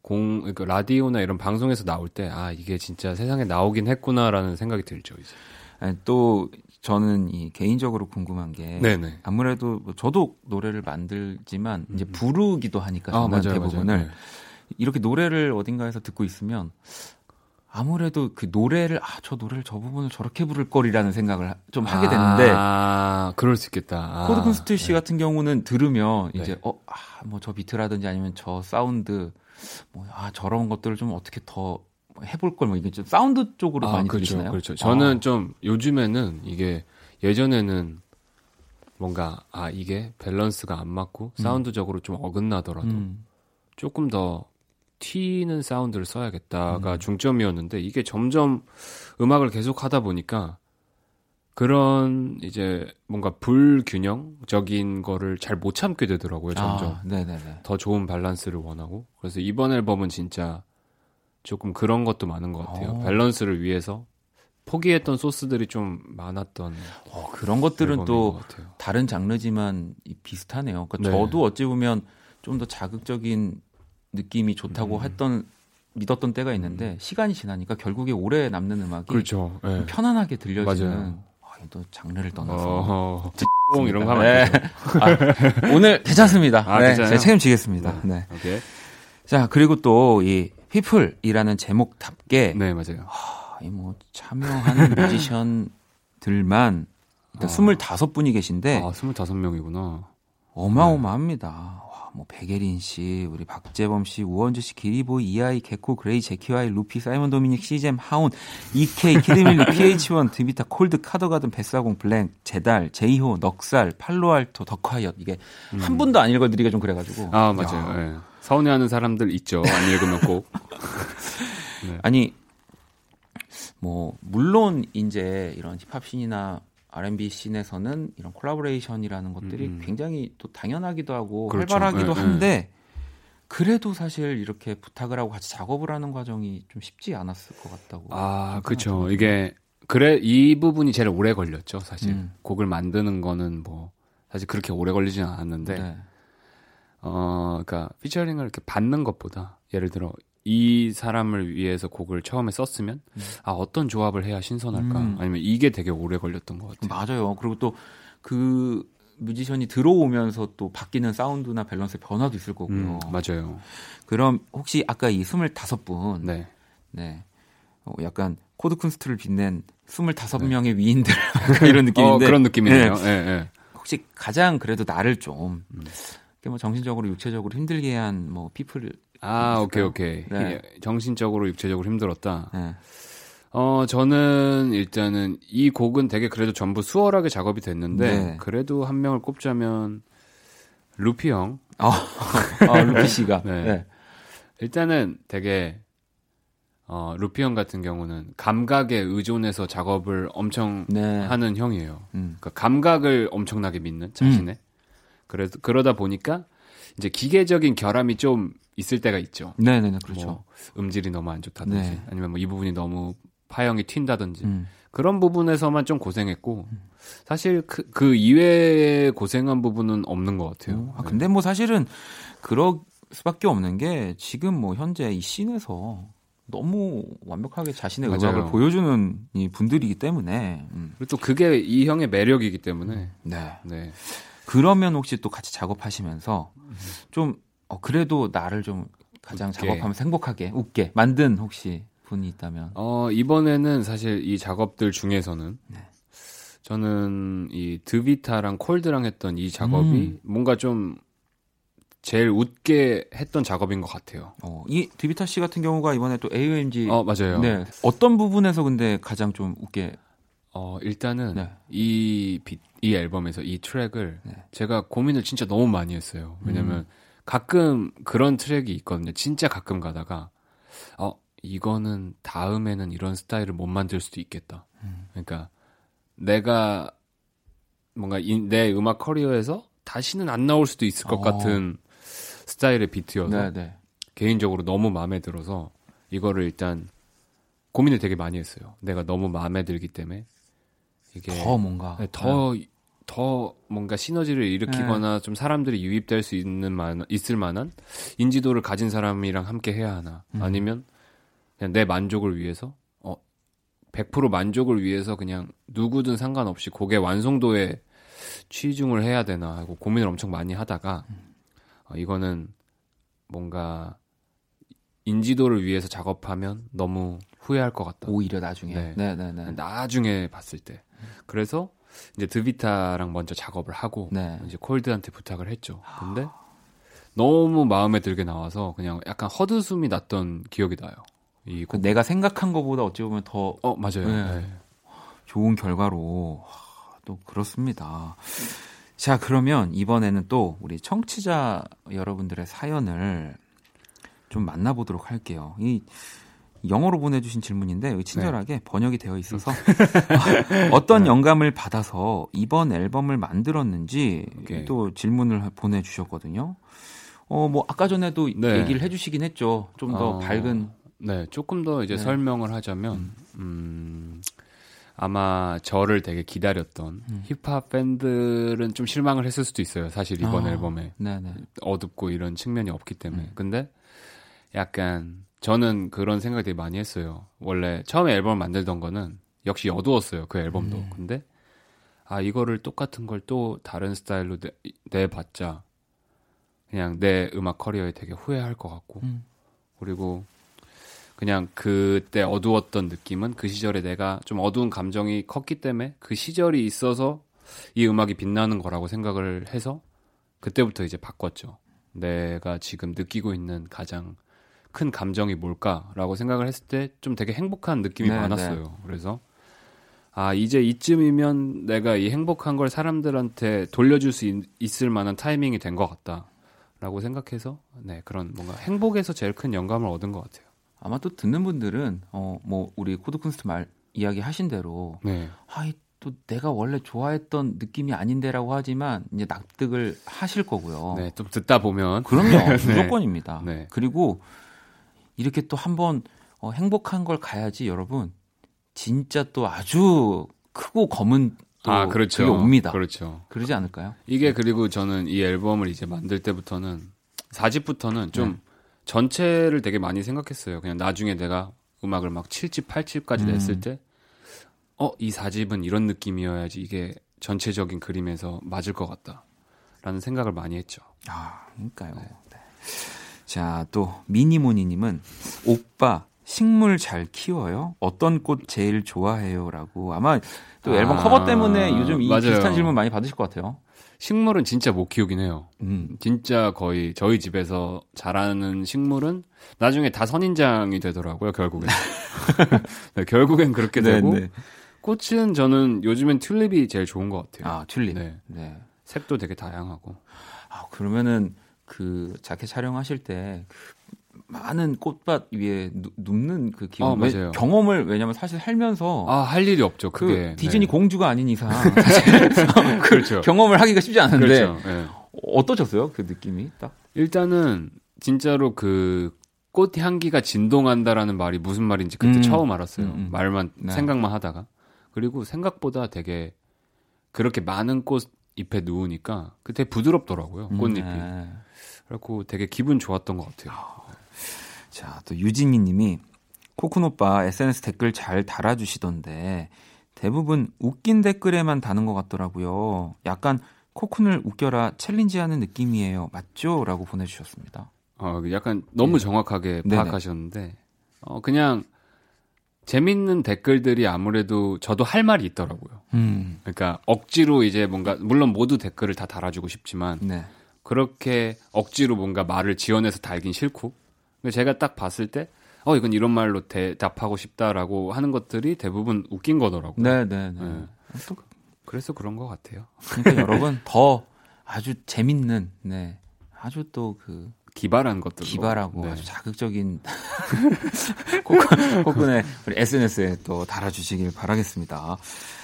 공, 그러니까 라디오나 이런 방송에서 나올 때 아, 이게 진짜 세상에 나오긴 했구나라는 생각이 들죠, 이제. 아니, 또 저는 이 개인적으로 궁금한 게 네네. 아무래도 뭐 저도 노래를 만들지만 이제 부르기도 하니까 아, 맞아요, 대부분을 맞아요. 네. 이렇게 노래를 어딘가에서 듣고 있으면 아무래도 그 노래를 아 저 노래를 저 부분을 저렇게 부를걸이라는 생각을 하- 좀 하게 되는데 아, 그럴 수 있겠다. 아, 코드 쿤스트 씨 같은 경우는 들으면 네. 이제 어아뭐 저 비트라든지 아니면 저 사운드 뭐 아 저런 것들을 좀 어떻게 더 해볼 걸 뭐 이게 좀 사운드 쪽으로 아, 많이 그렇죠, 들리시나요? 그렇죠. 저는 아, 좀 요즘에는 이게 예전에는 뭔가 아 이게 밸런스가 안 맞고 사운드적으로 좀 어긋나더라도 음, 조금 더 튀는 사운드를 써야겠다가 음. 중점이었는데 이게 점점 음악을 계속 하다 보니까 그런 이제 뭔가 불균형적인 거를 잘 못 참게 되더라고요. 점점 아, 네네네. 더 좋은 밸런스를 원하고 그래서 이번 앨범은 진짜 조금 그런 것도 많은 것 같아요. 어. 밸런스를 위해서 포기했던 소스들이 좀 많았던 어, 그런 것들은 또. 다른 장르지만 이- 비슷하네요. 그러니까 네. 저도 어찌 보면 좀 더 자극적인 느낌이 좋다고 음. 했던 믿었던 때가 있는데 시간이 지나니까 결국에 오래 남는 음악이 그렇죠. 예. 편안하게 들려지는 맞아요. 아, 이또 장르를 떠나서 어, 뽕 이런 거 하면 네. 아, 오늘 괜찮습니다. 아, 네? 제가 책임지겠습니다. 네. 오케이. 자 그리고 또 이 People이라는 제목답게 네, 맞아요. 아, 이뭐 참여하는 뮤지션들만 일단 아. 25분이 계신데 아, 25명이구나. 어마어마합니다. 와, 뭐 백예린 씨, 우리 박재범 씨, 우원재 씨, 기리보이, 이하이, 개코, 그레이, 제키와이, 루피, 사이먼 도미닉, 씨잼, 하온, EK, 키드밀리, pH-1, 드비타, 콜드, 카더가든, 뱃사공, 블랭, 제달, 제이호, 넉살, 팔로알토, 더콰이엇 이게 한 분도 안 읽어드리기가 좀 그래가지고 음. 아, 맞아요. 야, 예. 서운해하는 사람들 있죠. 안 읽으면 꼭. 아니 뭐 물론 이제 이런 힙합 씬이나 R&B 씬에서는 이런 콜라보레이션이라는 것들이 음. 굉장히 또 당연하기도 하고 그렇죠. 활발하기도 예, 한데 그래도 사실 이렇게 부탁을 하고 같이 작업을 하는 과정이 좀 쉽지 않았을 것 같다고. 아. 생각이 이게, 그래, 이 부분이 제일 오래 걸렸죠, 사실. 음. 곡을 만드는 거는 뭐, 사실 그렇게 오래 걸리진 않았는데, 네. 어, 그니까, 피처링을 이렇게 받는 것보다, 예를 들어, 이 사람을 위해서 곡을 처음에 썼으면, 아, 어떤 조합을 해야 신선할까? 음. 아니면 이게 되게 오래 걸렸던 것 같아요. 맞아요. 그리고 또 그 뮤지션이 들어오면서 또 바뀌는 사운드나 밸런스의 변화도 있을 거고요. 음, 맞아요. 그럼 혹시 아까 이 25분 네. 네. 어, 약간 코드 쿤스트를 빛낸 25명의 위인들 이런 어, 느낌인데 그런 느낌이네요. 네. 예, 예. 혹시 가장 그래도 나를 좀 음. 뭐 정신적으로 육체적으로 힘들게 한 뭐 피플 아? 오케이, 오케이. 네. 예, 정신적으로, 육체적으로 힘들었다. 네. 어, 저는 일단은 이 곡은 되게 그래도 전부 수월하게 작업이 됐는데, 네. 그래도 한 명을 꼽자면, 루피 형. 어, 어, 루피 씨가 네. 네. 일단은 되게, 어, 루피 형 같은 경우는 감각에 의존해서 작업을 엄청 네. 하는 형이에요. 음. 그러니까 감각을 엄청나게 믿는 자신의. 그래서 그러다 보니까 이제 기계적인 결함이 좀 있을 때가 있죠. 네, 네, 네, 그렇죠. 뭐 음질이 너무 안 좋다든지 네. 아니면 뭐 이 부분이 너무 파형이 튄다든지 음. 그런 부분에서만 좀 고생했고 사실 그, 그 이외에 고생한 부분은 없는 것 같아요. 아, 근데 뭐 사실은 그럴 수밖에 없는 게 지금 뭐 현재 이 씬에서 너무 완벽하게 자신의 맞아요. 음악을 보여주는 이 분들이기 때문에 음. 그리고 또 그게 이 형의 매력이기 때문에 네. 네. 그러면 혹시 또 같이 작업하시면서 좀 어, 그래도 나를 좀 가장 웃게. 작업하면서 행복하게 웃게 만든 혹시 분이 있다면 어, 이번에는 사실 이 작업들 중에서는 네. 저는 이 드비타랑 콜드랑 했던 이 작업이 음. 뭔가 좀 제일 웃게 했던 작업인 것 같아요. 어, 이 디비타 씨 같은 경우가 이번에 또 AOMG 어, 맞아요. 네. 어떤 부분에서 근데 가장 좀 웃게 어, 일단은 네. 이, 비, 이 앨범에서 이 트랙을 네. 제가 고민을 진짜 너무 많이 했어요. 왜냐면 음. 가끔 그런 트랙이 있거든요. 진짜 가끔 가다가, 어, 이거는 다음에는 이런 스타일을 못 만들 수도 있겠다. 음. 그러니까 내가 뭔가 이, 내 음악 커리어에서 다시는 안 나올 수도 있을 것 어. 같은 스타일의 비트여서 네, 네. 개인적으로 너무 마음에 들어서 이거를 일단 고민을 되게 많이 했어요. 내가 너무 마음에 들기 때문에 이게 더 뭔가 네, 더, 더 뭔가 시너지를 일으키거나 좀 사람들이 유입될 수 있는 만, 있을 만한 인지도를 가진 사람이랑 함께 해야 하나. 음. 아니면 그냥 내 만족을 위해서, 어, 100% 만족을 위해서 그냥 누구든 상관없이 곡의 완성도에 치중을 해야 되나 하고 고민을 엄청 많이 하다가, 어, 이거는 뭔가 인지도를 위해서 작업하면 너무 후회할 것 같다. 오히려 나중에 네. 네, 네, 네. 나중에 봤을 때. 그래서 이제 드비타랑 먼저 작업을 하고 네. 이제 콜드한테 부탁을 했죠. 근데 너무 마음에 들게 나와서 그냥 약간 헛웃음이 났던 기억이 나요. 이그 곡. 내가 생각한 것보다 어찌 보면 더 어 맞아요. 네. 네. 좋은 결과로 하, 또 그렇습니다. 자 그러면 이번에는 또 우리 청취자 여러분들의 사연을 좀 만나보도록 할게요. 이 영어로 보내주신 질문인데 친절하게 번역이 되어 있어서 어떤 영감을 받아서 이번 앨범을 만들었는지 오케이. 또 질문을 보내주셨거든요. 어, 뭐 아까 전에도 네. 얘기를 해주시긴 했죠. 좀더 어, 밝은 네, 조금 더 이제 네. 설명을 하자면, 음, 아마 저를 되게 기다렸던 힙합 팬들은 좀 실망을 했을 수도 있어요. 사실 이번 아, 앨범에 네네. 어둡고 이런 측면이 없기 때문에. 음. 근데 약간 저는 그런 생각을 되게 많이 했어요. 원래 처음에 앨범을 만들던 거는 역시 어두웠어요. 그 앨범도. 음. 근데 아 이거를 똑같은 걸 또 다른 스타일로 내, 내봤자 그냥 내 음악 커리어에 되게 후회할 것 같고 음. 그리고 그냥 그때 어두웠던 느낌은 그 시절에 내가 좀 어두운 감정이 컸기 때문에 그 시절이 있어서 이 음악이 빛나는 거라고 생각을 해서 그때부터 이제 바꿨죠. 내가 지금 느끼고 있는 가장 큰 감정이 뭘까라고 생각을 했을 때 좀 되게 행복한 느낌이 네, 많았어요. 그래서 아 이제 이쯤이면 내가 이 행복한 걸 사람들한테 돌려줄 수 있, 을 만한 타이밍이 된 것 같다라고 생각해서 네 그런 뭔가 행복에서 제일 큰 영감을 얻은 것 같아요. 아마 또 듣는 분들은 어 뭐 우리 코드쿤스트 말 이야기 하신 대로 네, 아이 또 내가 원래 좋아했던 느낌이 아닌데라고 하지만 이제 납득을 하실 거고요. 네, 좀 듣다 보면 그럼요. 무조건입니다. 네. 그리고 이렇게 또 한번 어, 행복한 걸 가야지 여러분 진짜 또 아주 크고 검은 또아 그렇죠, 옵니다. 그렇죠. 그러지 않을까요? 이게 그리고 저는 이 앨범을 이제 만들 때부터는 4집부터는 좀 네. 전체를 되게 많이 생각했어요. 그냥 나중에 내가 음악을 막 7집, 8집까지 음. 냈을 때, 어, 이 4집은 이런 느낌이어야지 이게 전체적인 그림에서 맞을 것 같다. 라는 생각을 많이 했죠. 아, 그러니까요. 네. 자, 또 미니모니님은 오빠 식물 잘 키워요? 어떤 꽃 제일 좋아해요?라고 아마 또 앨범 아, 커버 때문에 요즘 이 맞아요. 비슷한 질문 많이 받으실 것 같아요. 식물은 진짜 못 키우긴 해요. 음, 진짜 거의 저희 집에서 자라는 식물은 나중에 다 선인장이 되더라고요, 결국엔. 네, 결국엔 그렇게 네, 되고, 네. 꽃은 저는 요즘엔 튤립이 제일 좋은 것 같아요. 아, 튤립. 네. 네. 색도 되게 다양하고. 아, 그러면은 그 자켓 촬영하실 때그 많은 꽃밭 위에 누, 눕는 그 기분 어, 맞아요. 경험을 왜냐면 사실 살면서 아, 할 일이 없죠, 그 그게. 디즈니 네. 공주가 아닌 이상 사실 그 그렇죠. 경험을 하기가 쉽지 않은데 그렇죠. 네. 어떠셨어요? 그 느낌이 딱? 일단은 진짜로 그 꽃 향기가 진동한다라는 말이 무슨 말인지 그때 음. 처음 알았어요. 음, 음. 말만 네. 생각만 하다가 그리고 생각보다 되게 그렇게 많은 꽃 잎에 누우니까 그때 부드럽더라고요. 꽃잎이. 네. 그래갖고 되게 기분 좋았던 것 같아요. 자, 또 유진희 님이 코쿤 오빠 SNS 댓글 잘 달아주시던데 대부분 웃긴 댓글에만 다는 것 같더라고요. 약간 코쿤을 웃겨라 챌린지하는 느낌이에요. 맞죠? 라고 보내주셨습니다. 어, 약간 너무 정확하게 네네. 파악하셨는데 어, 그냥 재밌는 댓글들이 아무래도 저도 할 말이 있더라고요. 음, 그러니까 억지로 이제 뭔가 물론 모두 댓글을 다 달아주고 싶지만 네. 그렇게 억지로 뭔가 말을 지어내서 달긴 싫고 근데 제가 딱 봤을 때 어 이건 이런 말로 대답하고 싶다라고 하는 것들이 대부분 웃긴 거더라고요. 네, 네, 네. 네. 또 그래서 그런 것 같아요. 그러니까 여러분 더 아주 재밌는, 네, 아주 또 그 기발한 것들 기발하고 네. 아주 자극적인 코쿤의 우리 SNS에 또 달아주시길 바라겠습니다.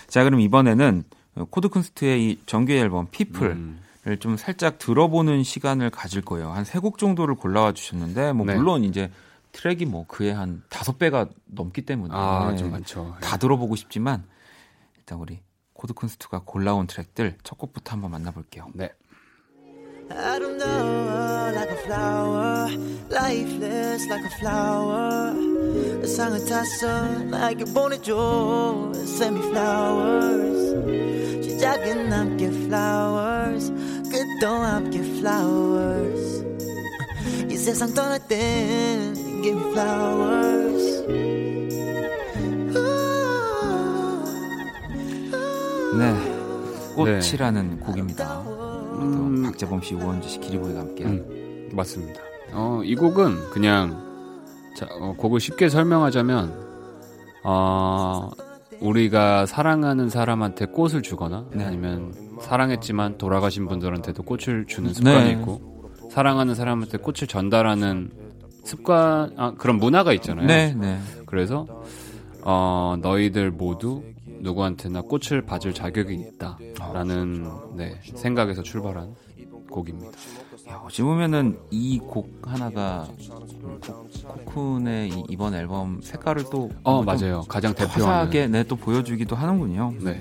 자, 그럼 이번에는 코드쿤스트의 이 정규 앨범 PEOPLE 음, 를 좀 살짝 들어보는 시간을 가질 거예요. 한 세 곡 정도를 골라와 주셨는데, 뭐 네. 물론 이제 트랙이 뭐 그의 한 다섯 배가 넘기 때문에 아 좀 많죠. 다 들어보고 싶지만 일단 우리 코드쿤스트가 골라온 트랙들 첫 곡부터 한번 만나볼게요. 네. I don't know, like a flower, lifeless like a flower. 세상을 탔어, 나에게 보내줘, send me flowers. 시작은 함께 flowers, 끝도 함께 flowers. 이 세상 떠날 땐 give me flowers. 네, 꽃이라는 곡입니다. 또 음, 박재범 씨, 우원지 씨, 기리보이가 함께한 음, 맞습니다. 어, 이 곡은 그냥 자, 어, 곡을 쉽게 설명하자면 어, 우리가 사랑하는 사람한테 꽃을 주거나 네. 아니면 사랑했지만 돌아가신 분들한테도 꽃을 주는 습관이 네. 있고 사랑하는 사람한테 꽃을 전달하는 습관 아 그런 문화가 있잖아요. 네, 네. 그래서 어 너희들 모두 누구한테나 꽃을 받을 자격이 있다라는 네, 생각에서 출발한 곡입니다. 야, 어찌 보면은 이 곡 하나가 코, 쿤의 이, 이번 앨범 색깔을 또어좀 맞아요. 가장 대표하는 화사하게 네, 또 보여주기도 하는군요. 네.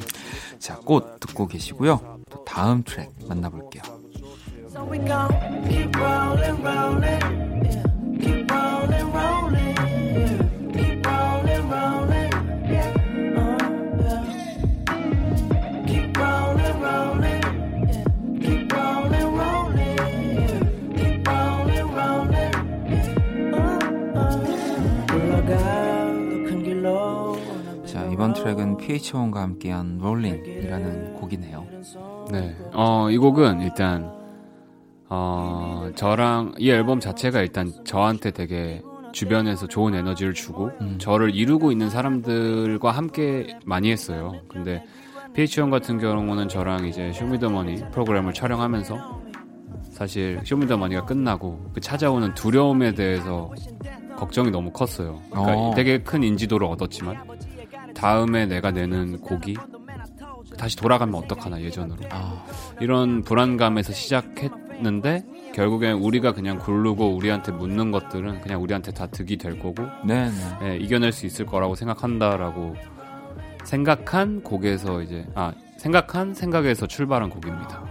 자, 꽃 듣고 계시고요. 또 다음 트랙 만나볼게요. So pH-1과 함께한 Rollin'이라는 곡이네요. 네. 어, 이 곡은 일단, 어, 저랑, 이 앨범 자체가 일단 저한테 되게 주변에서 좋은 에너지를 주고, 음. 저를 이루고 있는 사람들과 함께 많이 했어요. 근데 pH-1 같은 경우는 저랑 이제 Show Me The Money 프로그램을 촬영하면서, 사실 쇼미더머니가 끝나고 그 찾아오는 두려움에 대해서 걱정이 너무 컸어요. 그러니까 어. 되게 큰 인지도를 얻었지만 다음에 내가 내는 곡이 다시 돌아가면 어떡하나 예전으로 아, 이런 불안감에서 시작했는데 결국엔 우리가 그냥 굴르고 우리한테 묻는 것들은 그냥 우리한테 다 득이 될 거고 네, 네. 예, 이겨낼 수 있을 거라고 생각한다라고 생각한 곡에서 이제 아 생각한 생각에서 출발한 곡입니다.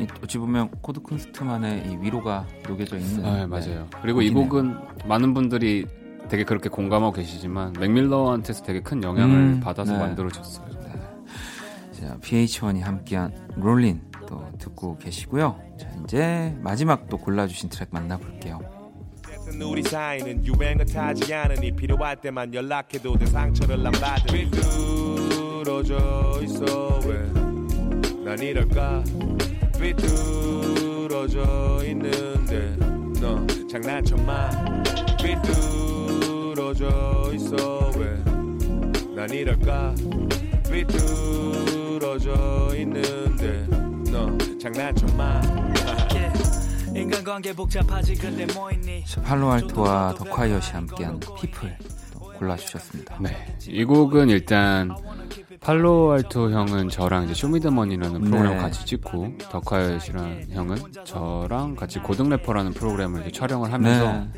이, 어찌 보면 코드 쿤스트만의 이 위로가 녹여져 있는. 아, 네, 맞아요. 그리고 이 곡이네요. 곡은 많은 분들이 되게 그렇게 공감하고 계시지만 맥밀러한테서 되게 큰 영향을 음, 받아서 네. 만들어졌어요. 자, PH1이 함께한 롤린 또 듣고 계시고요. 자, 이제 마지막 또 골라주신 트랙 만나볼게요. 우리 사이는 유행을 타지 않으니 필요할 때만 연락해도 내 상처를 안 받으니 삐뚤어져 있어 왜난 이럴까 삐뚤어져 있는데 너 장난쳐마 삐뚤 어져 있어 왜 난 이럴까 삐뚤어져 있는데 너 장난쳐 마 인간관계 복잡하지 근데 뭐 있니 자, 팔로알토와 더콰이엇이 함께한 PEOPLE 또 골라주셨습니다. 네. 이 곡은 일단 팔로알토 형은 저랑 이제 쇼미더머니라는 프로그램 네. 같이 찍고 더콰이엇이라는 형은 저랑 같이 고등 래퍼라는 프로그램을 이제 촬영을 하면서 네.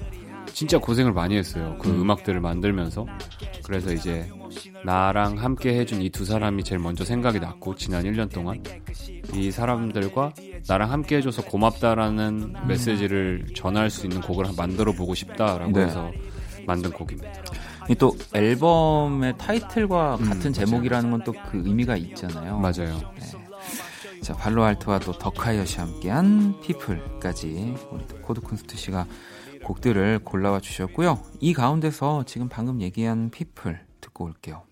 진짜 고생을 많이 했어요. 그 음. 음. 악들을 만들면서 그래서 이제 나랑 함께 해준 이 두 사람이 제일 먼저 생각이 났고 지난 1년 동안 이 사람들과 나랑 함께 해줘서 고맙다라는 메시지를 전할 수 있는 곡을 만들어 보고 싶다라고 네. 해서 만든 곡입니다. 이또 앨범의 타이틀과 음, 같은. 제목이라는 건 또 그 의미가 있잖아요. 맞아요. 네. 자, 팔로알토와 또 더콰이엇이 함께한 PEOPLE까지 우리 또 코드 쿤스트 씨가 곡들을 골라와 주셨고요. 이 가운데서 지금 방금 얘기한 피플 듣고 올게요.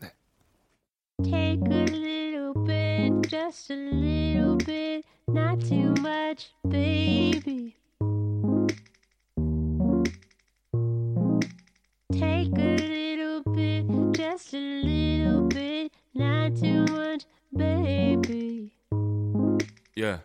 Take a little bit, just a little bit, not too much, baby. Take a little bit, just a little bit, not too much, baby. Yeah.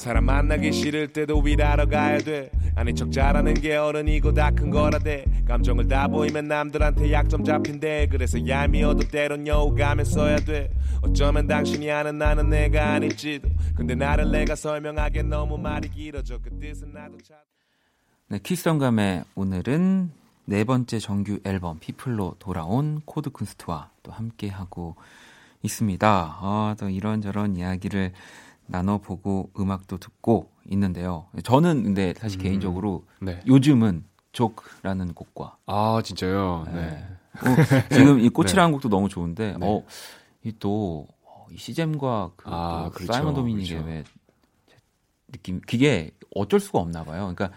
사람 만나기 싫을 때도 일하러 가야 돼. 아닌 척 잘하는 게 어른이고 다 큰 거라대. 감정을 다 보이면 남들한테 약점 잡힌대. 그래서 얄미워도 때론 여우가면 써야 돼. 어쩌면 당신이 아는 나는 내가 아닐지도. 근데 나를 내가 설명하기엔 너무 말이 길어져. 그 뜻은 나도 잘 네, 키스성감의 오늘은 네 번째 정규 앨범 PEOPLE로 돌아온 코드 쿤스트와 또 함께 하고 있습니다. 아, 또 이런저런 이야기를 나눠보고 음악도 듣고 있는데요. 저는 근데 사실 음. 개인적으로 네. 요즘은 JOKE라는 곡과 아 진짜요? 네. 네. 어, 지금 이 꽃이라는 네. 곡도 너무 좋은데 네. 어, 이 또 이 씨잼과 그 아, 또 그렇죠. 사이먼 도미닉의 그렇죠. 왜 느낌 그게 어쩔 수가 없나 봐요. 그러니까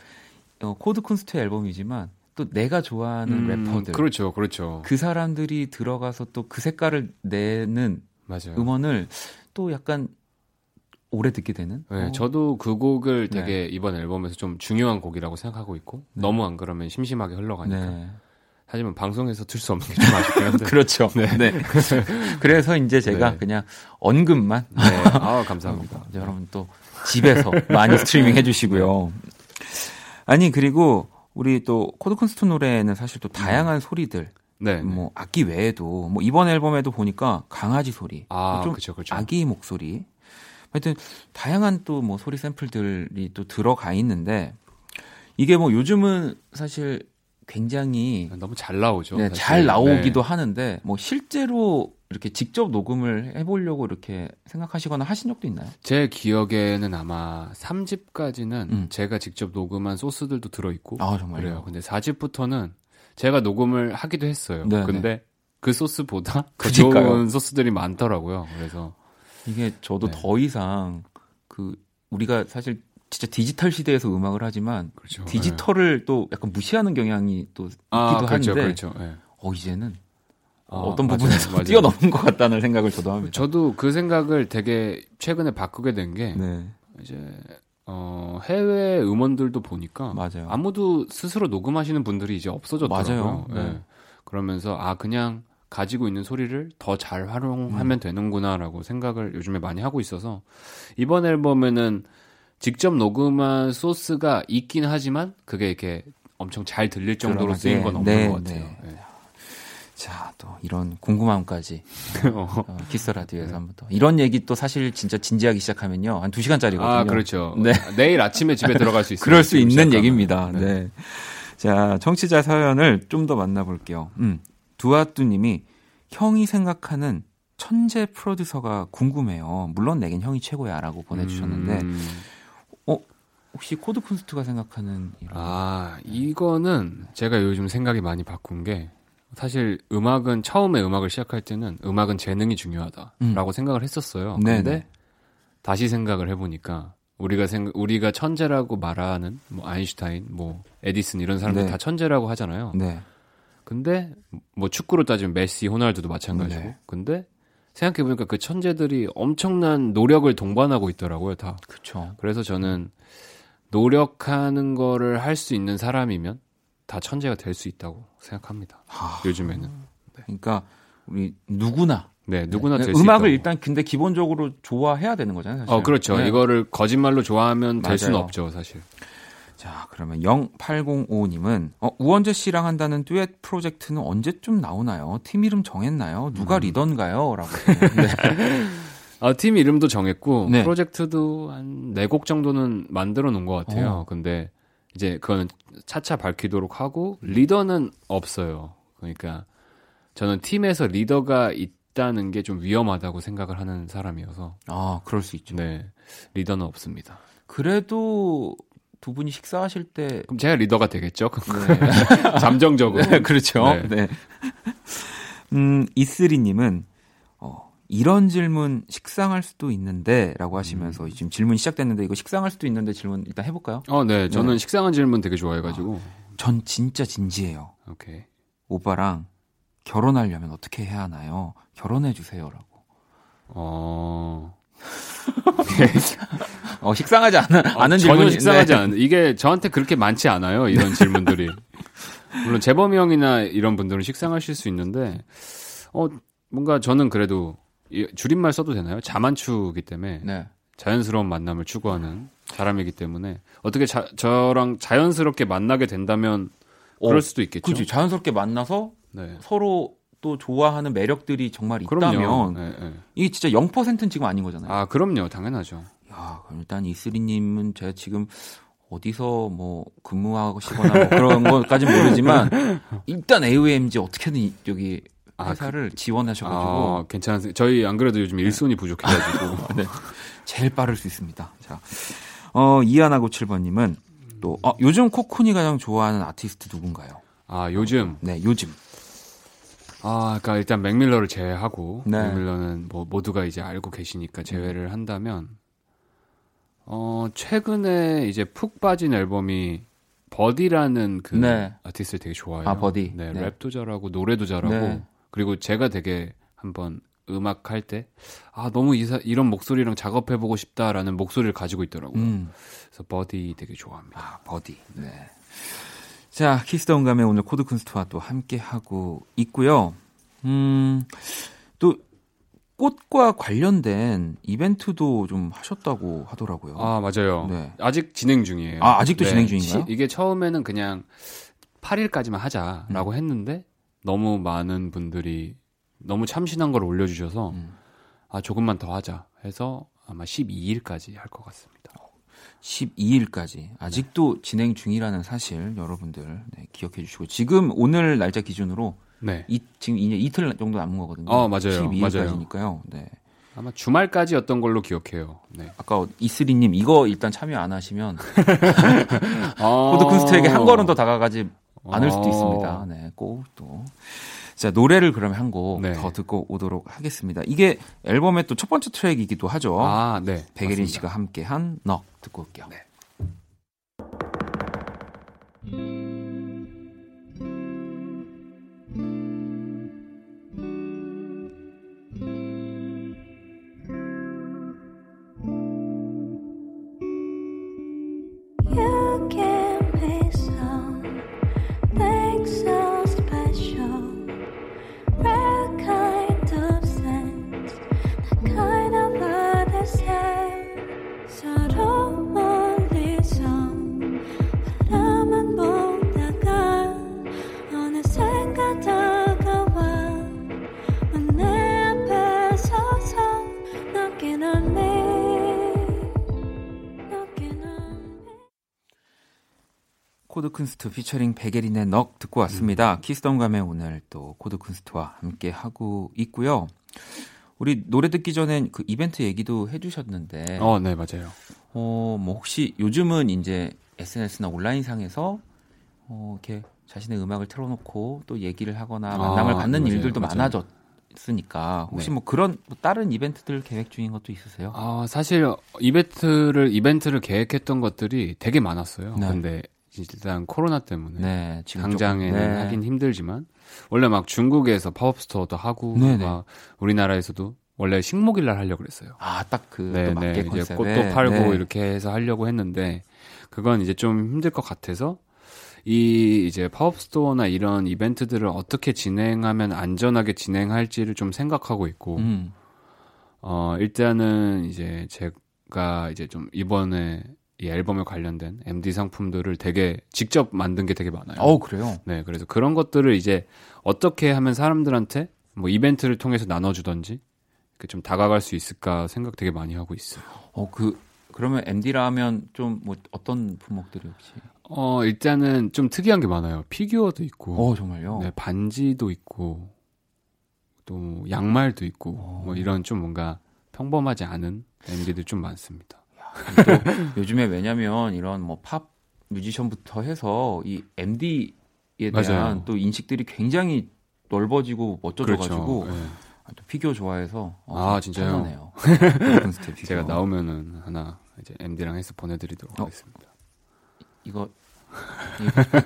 어, 코드 쿤스트 앨범이지만 또 내가 좋아하는 음, 래퍼들 그렇죠, 그렇죠. 그 사람들이 들어가서 또 그 색깔을 내는 맞아요. 음원을 또 약간 오래 듣게 되는. 네, 어, 저도 그 곡을 네. 되게 이번 앨범에서 좀 중요한 곡이라고 생각하고 있고 너무 안 그러면 심심하게 흘러가니까. 네. 하지만 방송에서 들을 수 없는 게 좀 아쉽긴 한데. 그렇죠. 네. 그래서 이제 제가 네. 그냥 언급만 네. 아 감사합니다. 어, 여러분 또 집에서 많이 스트리밍 해주시고요. 아니 그리고 우리 또 코드 쿤스트 노래는 사실 또 다양한 소리들 네. 네. 뭐 악기 외에도 뭐 이번 앨범에도 보니까 강아지 소리, 아, 좀 그렇죠, 그렇죠. 아기 목소리, 하여튼 다양한 또 뭐 소리 샘플들이 또 들어가 있는데 이게 뭐 요즘은 사실 굉장히 너무 잘 나오죠. 네. 잘 나오기도 네. 하는데 뭐 실제로 이렇게 직접 녹음을 해보려고 이렇게 생각하시거나 하신 적도 있나요? 제 기억에는 아마 3집까지는 음. 제가 직접 녹음한 소스들도 들어있고 아 정말요? 그래요. 근데 4집부터는 제가 녹음을 하기도 했어요. 네, 근데 그 소스보다 더 그러니까요. 좋은 소스들이 많더라고요. 그래서 이게 저도 네. 더 이상 그 우리가 사실 진짜 디지털 시대에서 음악을 하지만 그렇죠. 디지털을 또 약간 무시하는 경향이 또 있기도 아, 그렇죠, 한데 그렇죠. 예. 어 이제는 아, 어떤 맞아요, 부분에서 맞아요. 뛰어넘은 것 같다는 생각을 저도 합니다. 저도 그 생각을 되게 최근에 바꾸게 된게 네 이제 어, 해외 음원들도 보니까 맞아요. 아무도 스스로 녹음하시는 분들이 이제 없어졌더라고요. 맞아요. 네. 예. 그러면서 아 그냥 가지고 있는 소리를 더 잘 활용하면 음. 되는구나라고 생각을 요즘에 많이 하고 있어서 이번 앨범에는 직접 녹음한 소스가 있긴 하지만 그게 이렇게 엄청 잘 들릴 정도로 쓰인 네, 건 없는 네, 것 같아요. 네. 예. 자, 또 이런 궁금함까지 어. 어, 키스 라디오에서 한번 더. 이런 얘기 또 사실 진짜 진지하기 시작하면요. 한 2 시간짜리거든요. 아 그렇죠. 네. 내일 아침에 집에 들어갈 수 있어요. 그럴 수 있는 시작하면. 얘기입니다. 네. 자, 청취자 사연을 좀 더 만나볼게요. 음, 두아뚜 님이 형이 생각하는 천재 프로듀서가 궁금해요. 물론 내겐 형이 최고야 라고 보내주셨는데, 음. 혹시 코드쿤스트가 생각하는 이런. 아, 이거는 제가 요즘 생각이 많이 바꾼 게 사실 음악은 처음에 음악을 시작할 때는 음악은 재능이 중요하다라고 생각을 했었어요. 음. 네네. 근데 다시 생각을 해보니까 우리가 생각 우리가 천재라고 말하는 뭐 아인슈타인, 뭐 에디슨 이런 사람들 네. 다 천재라고 하잖아요. 네. 근데 뭐 축구로 따지면 메시, 호날두도 마찬가지고. 네. 근데 생각해 보니까 그 천재들이 엄청난 노력을 동반하고 있더라고요, 다. 그쵸. 그래서 저는 노력하는 거를 할 수 있는 사람이면 다 천재가 될 수 있다고 생각합니다. 아, 요즘에는. 그러니까 우리 누구나. 네, 누구나 네, 될. 음악을 일단 근데 기본적으로 좋아해야 되는 거잖아요. 사실. 어, 그렇죠. 네. 이거를 거짓말로 좋아하면 될 수는 맞아요. 없죠, 사실. 자, 그러면 0805님은 어, 우원재 씨랑 한다는 듀엣 프로젝트는 언제쯤 나오나요? 팀 이름 정했나요? 누가 음. 리더인가요? 라고. 네. 아, 팀 이름도 정했고 네. 프로젝트도 한 네 곡 정도는 만들어 놓은 것 같아요. 어. 근데 이제 그거는 차차 밝히도록 하고 리더는 없어요. 그러니까 저는 팀에서 리더가 있다는 게 좀 위험하다고 생각을 하는 사람이어서 아, 그럴 수 있죠. 네. 리더는 없습니다. 그래도 두 분이 식사하실 때 그럼 제가 리더가 되겠죠? 네. 잠정적으로. 네, 그렇죠. 네. 네. 음, 이슬이 님은 어, 이런 질문 식상할 수도 있는데라고 하시면서 지금 질문 시작됐는데 이거 식상할 수도 있는데 질문 일단 해 볼까요? 어, 네. 저는 네. 식상한 질문 되게 좋아해 가지고. 전 진짜 진지해요. 오케이. 오빠랑 결혼하려면 어떻게 해야 하나요? 결혼해 주세요라고. 어. 어, 식상하지 않은 않은 전혀 질문이 식상하지 네. 않은. 이게 저한테 그렇게 많지 않아요. 이런 질문들이. 물론 재범이 형이나 이런 분들은 식상하실 수 있는데, 어, 뭔가 저는 그래도 이 줄임말 써도 되나요? 자만추기 때문에 네. 자연스러운 만남을 추구하는 사람이기 때문에 어떻게 자, 저랑 자연스럽게 만나게 된다면 그럴 어, 수도 있겠죠. 그렇지. 자연스럽게 만나서 네. 서로 또 좋아하는 매력들이 정말. 있다면 네, 네. 이게 진짜 0%는 지금 아닌 거잖아요. 아, 그럼요. 당연하죠. 야, 그럼 일단 이슬이 님은 제가 지금 어디서 뭐 근무하시거나 뭐 그런 것까진 모르지만 일단 AOMG 어떻게든 이- 여기 아, 회사를 지원하셔가지고 아, 괜찮으세요? 저희 안 그래도 요즘 일손이 부족해가지고. 네. 제일 빠를 수 있습니다. 자, 어 이하나고 7번님은 또 어, 요즘 코쿤이 가장 좋아하는 아티스트 누군가요? 아, 요즘 네, 요즘 아, 그러니까 일단 Mac Miller를 제외하고 네. Mac Miller는 뭐 모두가 이제 알고 계시니까 제외를 한다면 어 최근에 이제 푹 빠진 앨범이 Buddy라는 그 네. 아티스트를 되게 좋아해요. 아, Buddy. 네, 네. 랩도 잘하고 노래도 잘하고 네. 그리고 제가 되게 한번 음악 할 때 아 너무 이사, 이런 목소리랑 작업해 보고 싶다라는 목소리를 가지고 있더라고요. 음. 그래서 Buddy 되게 좋아합니다. 아, Buddy. 네. 자, 키스더 온감에 오늘 코드 쿤스트와 또 함께 하고 있고요. 음, 또 꽃과 관련된 이벤트도 좀 하셨다고 하더라고요. 아 맞아요. 네. 아직 진행 중이에요. 네. 아, 아직도 진행 중인가요? 시- 이게 처음에는 그냥 8일까지만 하자라고 음. 했는데 너무 많은 분들이 너무 참신한 걸 올려주셔서 음. 아 조금만 더 하자 해서 아마 12일까지 할 것 같습니다. 12일까지 아직도 진행 중이라는 사실 여러분들 네, 기억해 주시고 지금 오늘 날짜 기준으로 네. 이, 지금 이제 이틀 정도 남은 거거든요. 어, 맞아요. 12일까지니까요. 네. 아마 주말까지였던 걸로 기억해요. 네. 아까 이슬이님 이거 일단 참여 안 하시면 아~ 포드쿤스트에게 한 걸음 더 다가가지 않을 수도 어. 있습니다. 네, 꼭 또. 자, 노래를 그러면 한곡더 네. 듣고 오도록 하겠습니다. 이게 앨범의 또 첫 번째 트랙이기도 하죠. 아, 네. 백예린. 씨가 함께한 너 듣고 올게요. You 코드쿤스트 피처링 백예린의 KNOCK 듣고 왔습니다. 키스덤감에 오늘 또 코드쿤스트와 함께 하고 있고요. 우리 노래 듣기 전엔 그 이벤트 얘기도 해주셨는데, 어, 어, 네, 맞아요. 뭐 혹시 요즘은 이제 SNS나 온라인상에서 어, 이렇게 자신의 음악을 틀어놓고 또 얘기를 하거나 아, 만남을 갖는 맞아요, 일들도 맞아요. 많아졌으니까 혹시 네. 뭐 그런 뭐 다른 이벤트들 계획 중인 것도 있으세요? 아, 사실 이벤트를 이벤트를 계획했던 것들이 되게 많았어요. 네. 근데 일단 코로나 때문에 네, 지금 당장에는 네. 하긴 힘들지만 원래 막 중국에서 팝업 스토어도 하고 네네. 막 우리나라에서도 원래 식목일 날 하려고 그랬어요. 아, 딱그 네, 맞게 네. 컨셉에 이제 꽃도 팔고 네. 이렇게 해서 하려고 했는데 그건 이제 좀 힘들 것 같아서 이 이제 팝업 스토어나 이런 이벤트들을 어떻게 진행하면 안전하게 진행할지를 좀 생각하고 있고 음. 어 일단은 이제 제가 이제 좀 이번에 이 앨범에 관련된 MD 상품들을 되게 직접 만든 게 되게 많아요. 어, 그래요. 네, 그래서 그런 것들을 이제 어떻게 하면 사람들한테 뭐 이벤트를 통해서 나눠주던지 좀 다가갈 수 있을까 생각 되게 많이 하고 있어요. 어, 그 그러면 MD라면 좀 뭐 어떤 품목들이 혹시? 어 일단은 좀 특이한 게 많아요. 피규어도 있고, 어, 정말요. 네 반지도 있고, 또 양말도 있고, 어. 뭐 이런 좀 뭔가 평범하지 않은 MD들 좀 많습니다. 또 요즘에 왜냐면 이런 뭐 팝 뮤지션부터 해서 이 MD에 대한 맞아요. 또 인식들이 굉장히 넓어지고 멋져져가지고 네. 아, 또 피규어 좋아해서 어, 아, 진짜요? 제가 나오면은 하나 이제 MD랑 해서 보내드리도록 어. 하겠습니다. 이거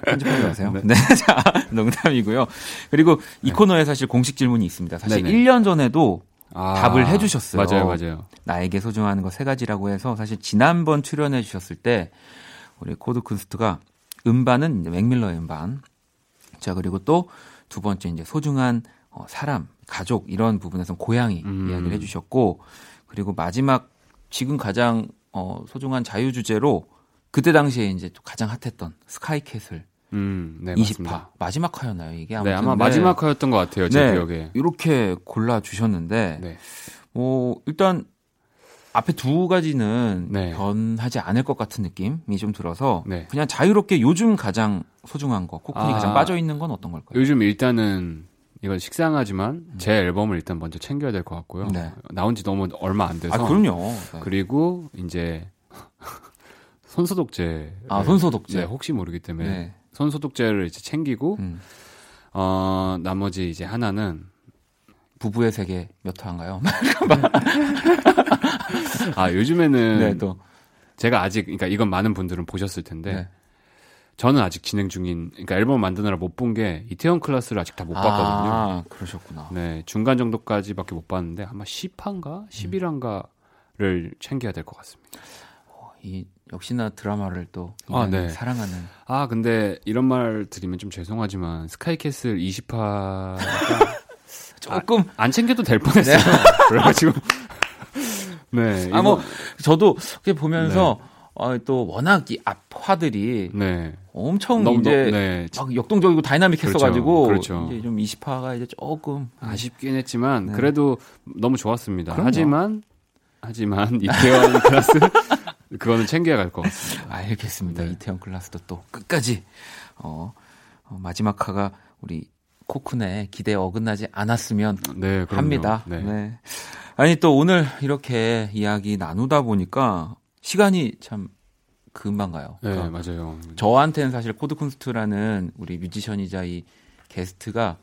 편집하지 마세요. 네. 네. 자, 농담이고요. 그리고 이 코너에 사실 공식 질문이 있습니다. 사실 네네. 1년 전에도 아, 답을 해주셨어요. 맞아요, 맞아요. 나에게 소중한 거 세 가지라고 해서 사실 지난번 출연해 주셨을 때 우리 코드 쿤스트가 음반은 이제 맥밀러의 음반. 자, 그리고 또 두 번째 이제 소중한 어, 사람, 가족 이런 부분에서는 고양이 음. 이야기를 해 주셨고 그리고 마지막 지금 가장 어, 소중한 자유 주제로 그때 당시에 이제 또 가장 핫했던 스카이캐슬 음, 네, 20화 맞습니다. 마지막 화였나요 이게 네, 아무튼 아마 마지막 화였던 것 같아요, 제 네. 기억에. 이렇게 골라 주셨는데 네. 뭐 일단 앞에 두 가지는 네. 변하지 않을 것 같은 느낌이 좀 들어서 네. 그냥 자유롭게 요즘 가장 소중한 거 코쿤이 아. 가장 빠져 있는 건 어떤 걸까요? 요즘 일단은 이건 식상하지만 제 앨범을 일단 먼저 챙겨야 될 것 같고요. 음. 네. 나온 지 너무 얼마 안 돼서. 아 그럼요. 네. 그리고 이제 손소독제. 아 손소독제. 네, 혹시 모르기 때문에 네. 손소독제를 이제 챙기고 음. 어 나머지 이제 하나는 부부의 세계 몇 화인가요? 아 요즘에는 네, 또 제가 아직 그러니까 이건 많은 분들은 보셨을 텐데 네. 저는 아직 진행 중인 그러니까 앨범 만드느라 못 본 게 이태원 클래스를 아직 다못 봤거든요. 아, 그러셨구나. 네, 중간 정도까지밖에 못 봤는데 아마 10화인가 11화인가를 챙겨야 될 것 같습니다. 이 역시나 드라마를 또 아, 네. 사랑하는 아, 근데 이런 말 드리면 좀 죄송하지만 스카이캐슬 20화가 조금 안 챙겨도 될 뻔했어요. 그래가지고 네. 아뭐 이거- 저도 이렇게 보면서 어, 또 워낙 이 앞화들이 네. 엄청 너무 이제 너- 네. 막 역동적이고 다이나믹했어가지고 그렇죠, 그렇죠. 이제 좀 20화가 이제 조금 아쉽긴 했지만 네. 그래도 너무 좋았습니다. 그럼요. 하지만 하지만 이태원 클래스 그거는 챙겨야 갈것 같습니다. 알겠습니다. 네. 이태원 클라스도 또 끝까지 어, 어, 마지막 화가 우리 코쿤의 기대에 어긋나지 않았으면 네. 합니다. 네. 네. 아니 또 오늘 이렇게 이야기 나누다 보니까 시간이 참 금방 가요. 네, 그러니까 맞아요. 저한테는 사실 코드 쿤스트라는 우리 뮤지션이자 이 게스트가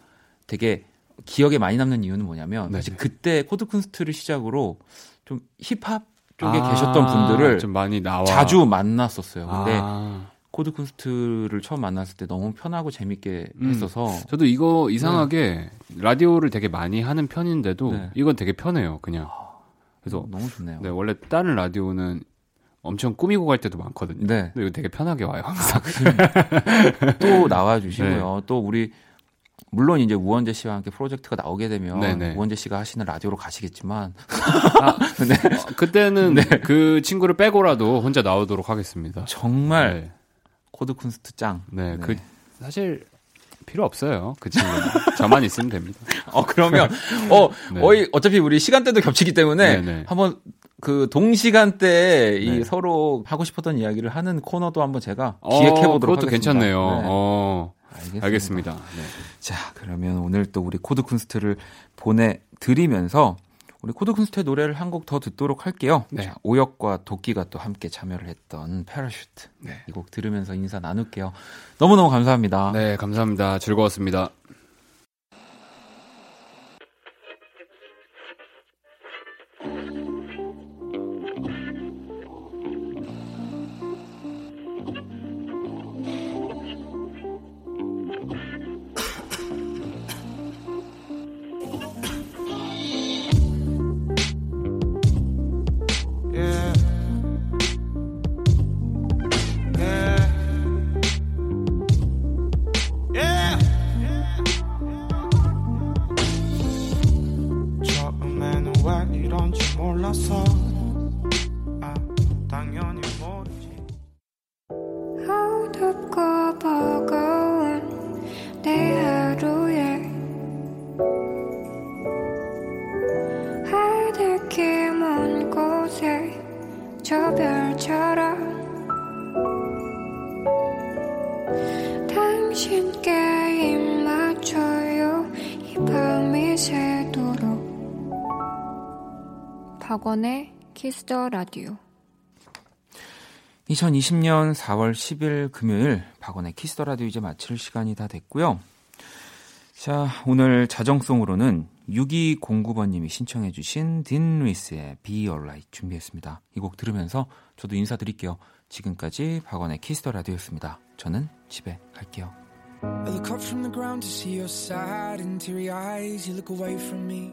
되게 기억에 많이 남는 이유는 뭐냐면 네. 사실 그때 코드 쿤스트를 시작으로 좀 힙합 쪽에 아, 계셨던 분들을 좀 많이 나와 자주 만났었어요. 근데 아, 코드 쿤스트를 처음 만났을 때 너무 편하고 재밌게 음. 했어서 저도 이거 이상하게 라디오를 되게 많이 하는 편인데도 네. 이건 되게 편해요, 그냥. 그래서 너무 좋네요. 네, 원래 다른 라디오는 엄청 꾸미고 갈 때도 많거든요. 네. 근데 이거 되게 편하게 와요, 항상. 또 나와 주시고요. 네. 또 우리 물론 이제 우원재 씨와 함께 프로젝트가 나오게 되면 네네. 우원재 씨가 하시는 라디오로 가시겠지만 아, 네. 어, 그때는 그 친구를 빼고라도 혼자 나오도록 하겠습니다. 정말 네, 코드 쿤스트 짱. 네, 네. 그 사실 필요 없어요. 그 친구는 저만 있으면 됩니다. 어 그러면 어 네. 거의 어차피 우리 시간대도 겹치기 때문에 네네. 한번 그 동시간대에 이 네. 서로 하고 싶었던 이야기를 하는 코너도 한번 제가 어, 기획해 보도록 그것도 하겠습니다. 괜찮네요. 네. 어, 알겠습니다. 알겠습니다. 네. 자, 그러면 오늘 또 우리 코드 쿤스트를 보내드리면서 우리 코드 쿤스트의 노래를 한 곡 더 듣도록 할게요. 네. 자, 오혁과 도끼가 또 함께 참여를 했던 Parachute. 네. 이곡 들으면서 인사 나눌게요. 너무너무 감사합니다. 네, 감사합니다. 즐거웠습니다. Kiss the 라디오 2020년 4월 10일 금요일 박원의 Kiss the 라디오 이제 마칠 시간이 다 됐고요. 자, 오늘 자정송으로는 6209번님이 신청해주신 딘 루이스의 Be Alright 준비했습니다. 이 곡 들으면서 저도 인사드릴게요. 지금까지 박원의 Kiss the 라디오였습니다. 저는 집에 갈게요. I look up from the ground to see your sad and teary eyes. You look away from me,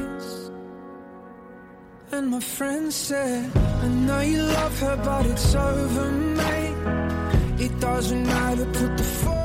And my friend said, I know you love her, but it's over, mate. It doesn't matter, put the phone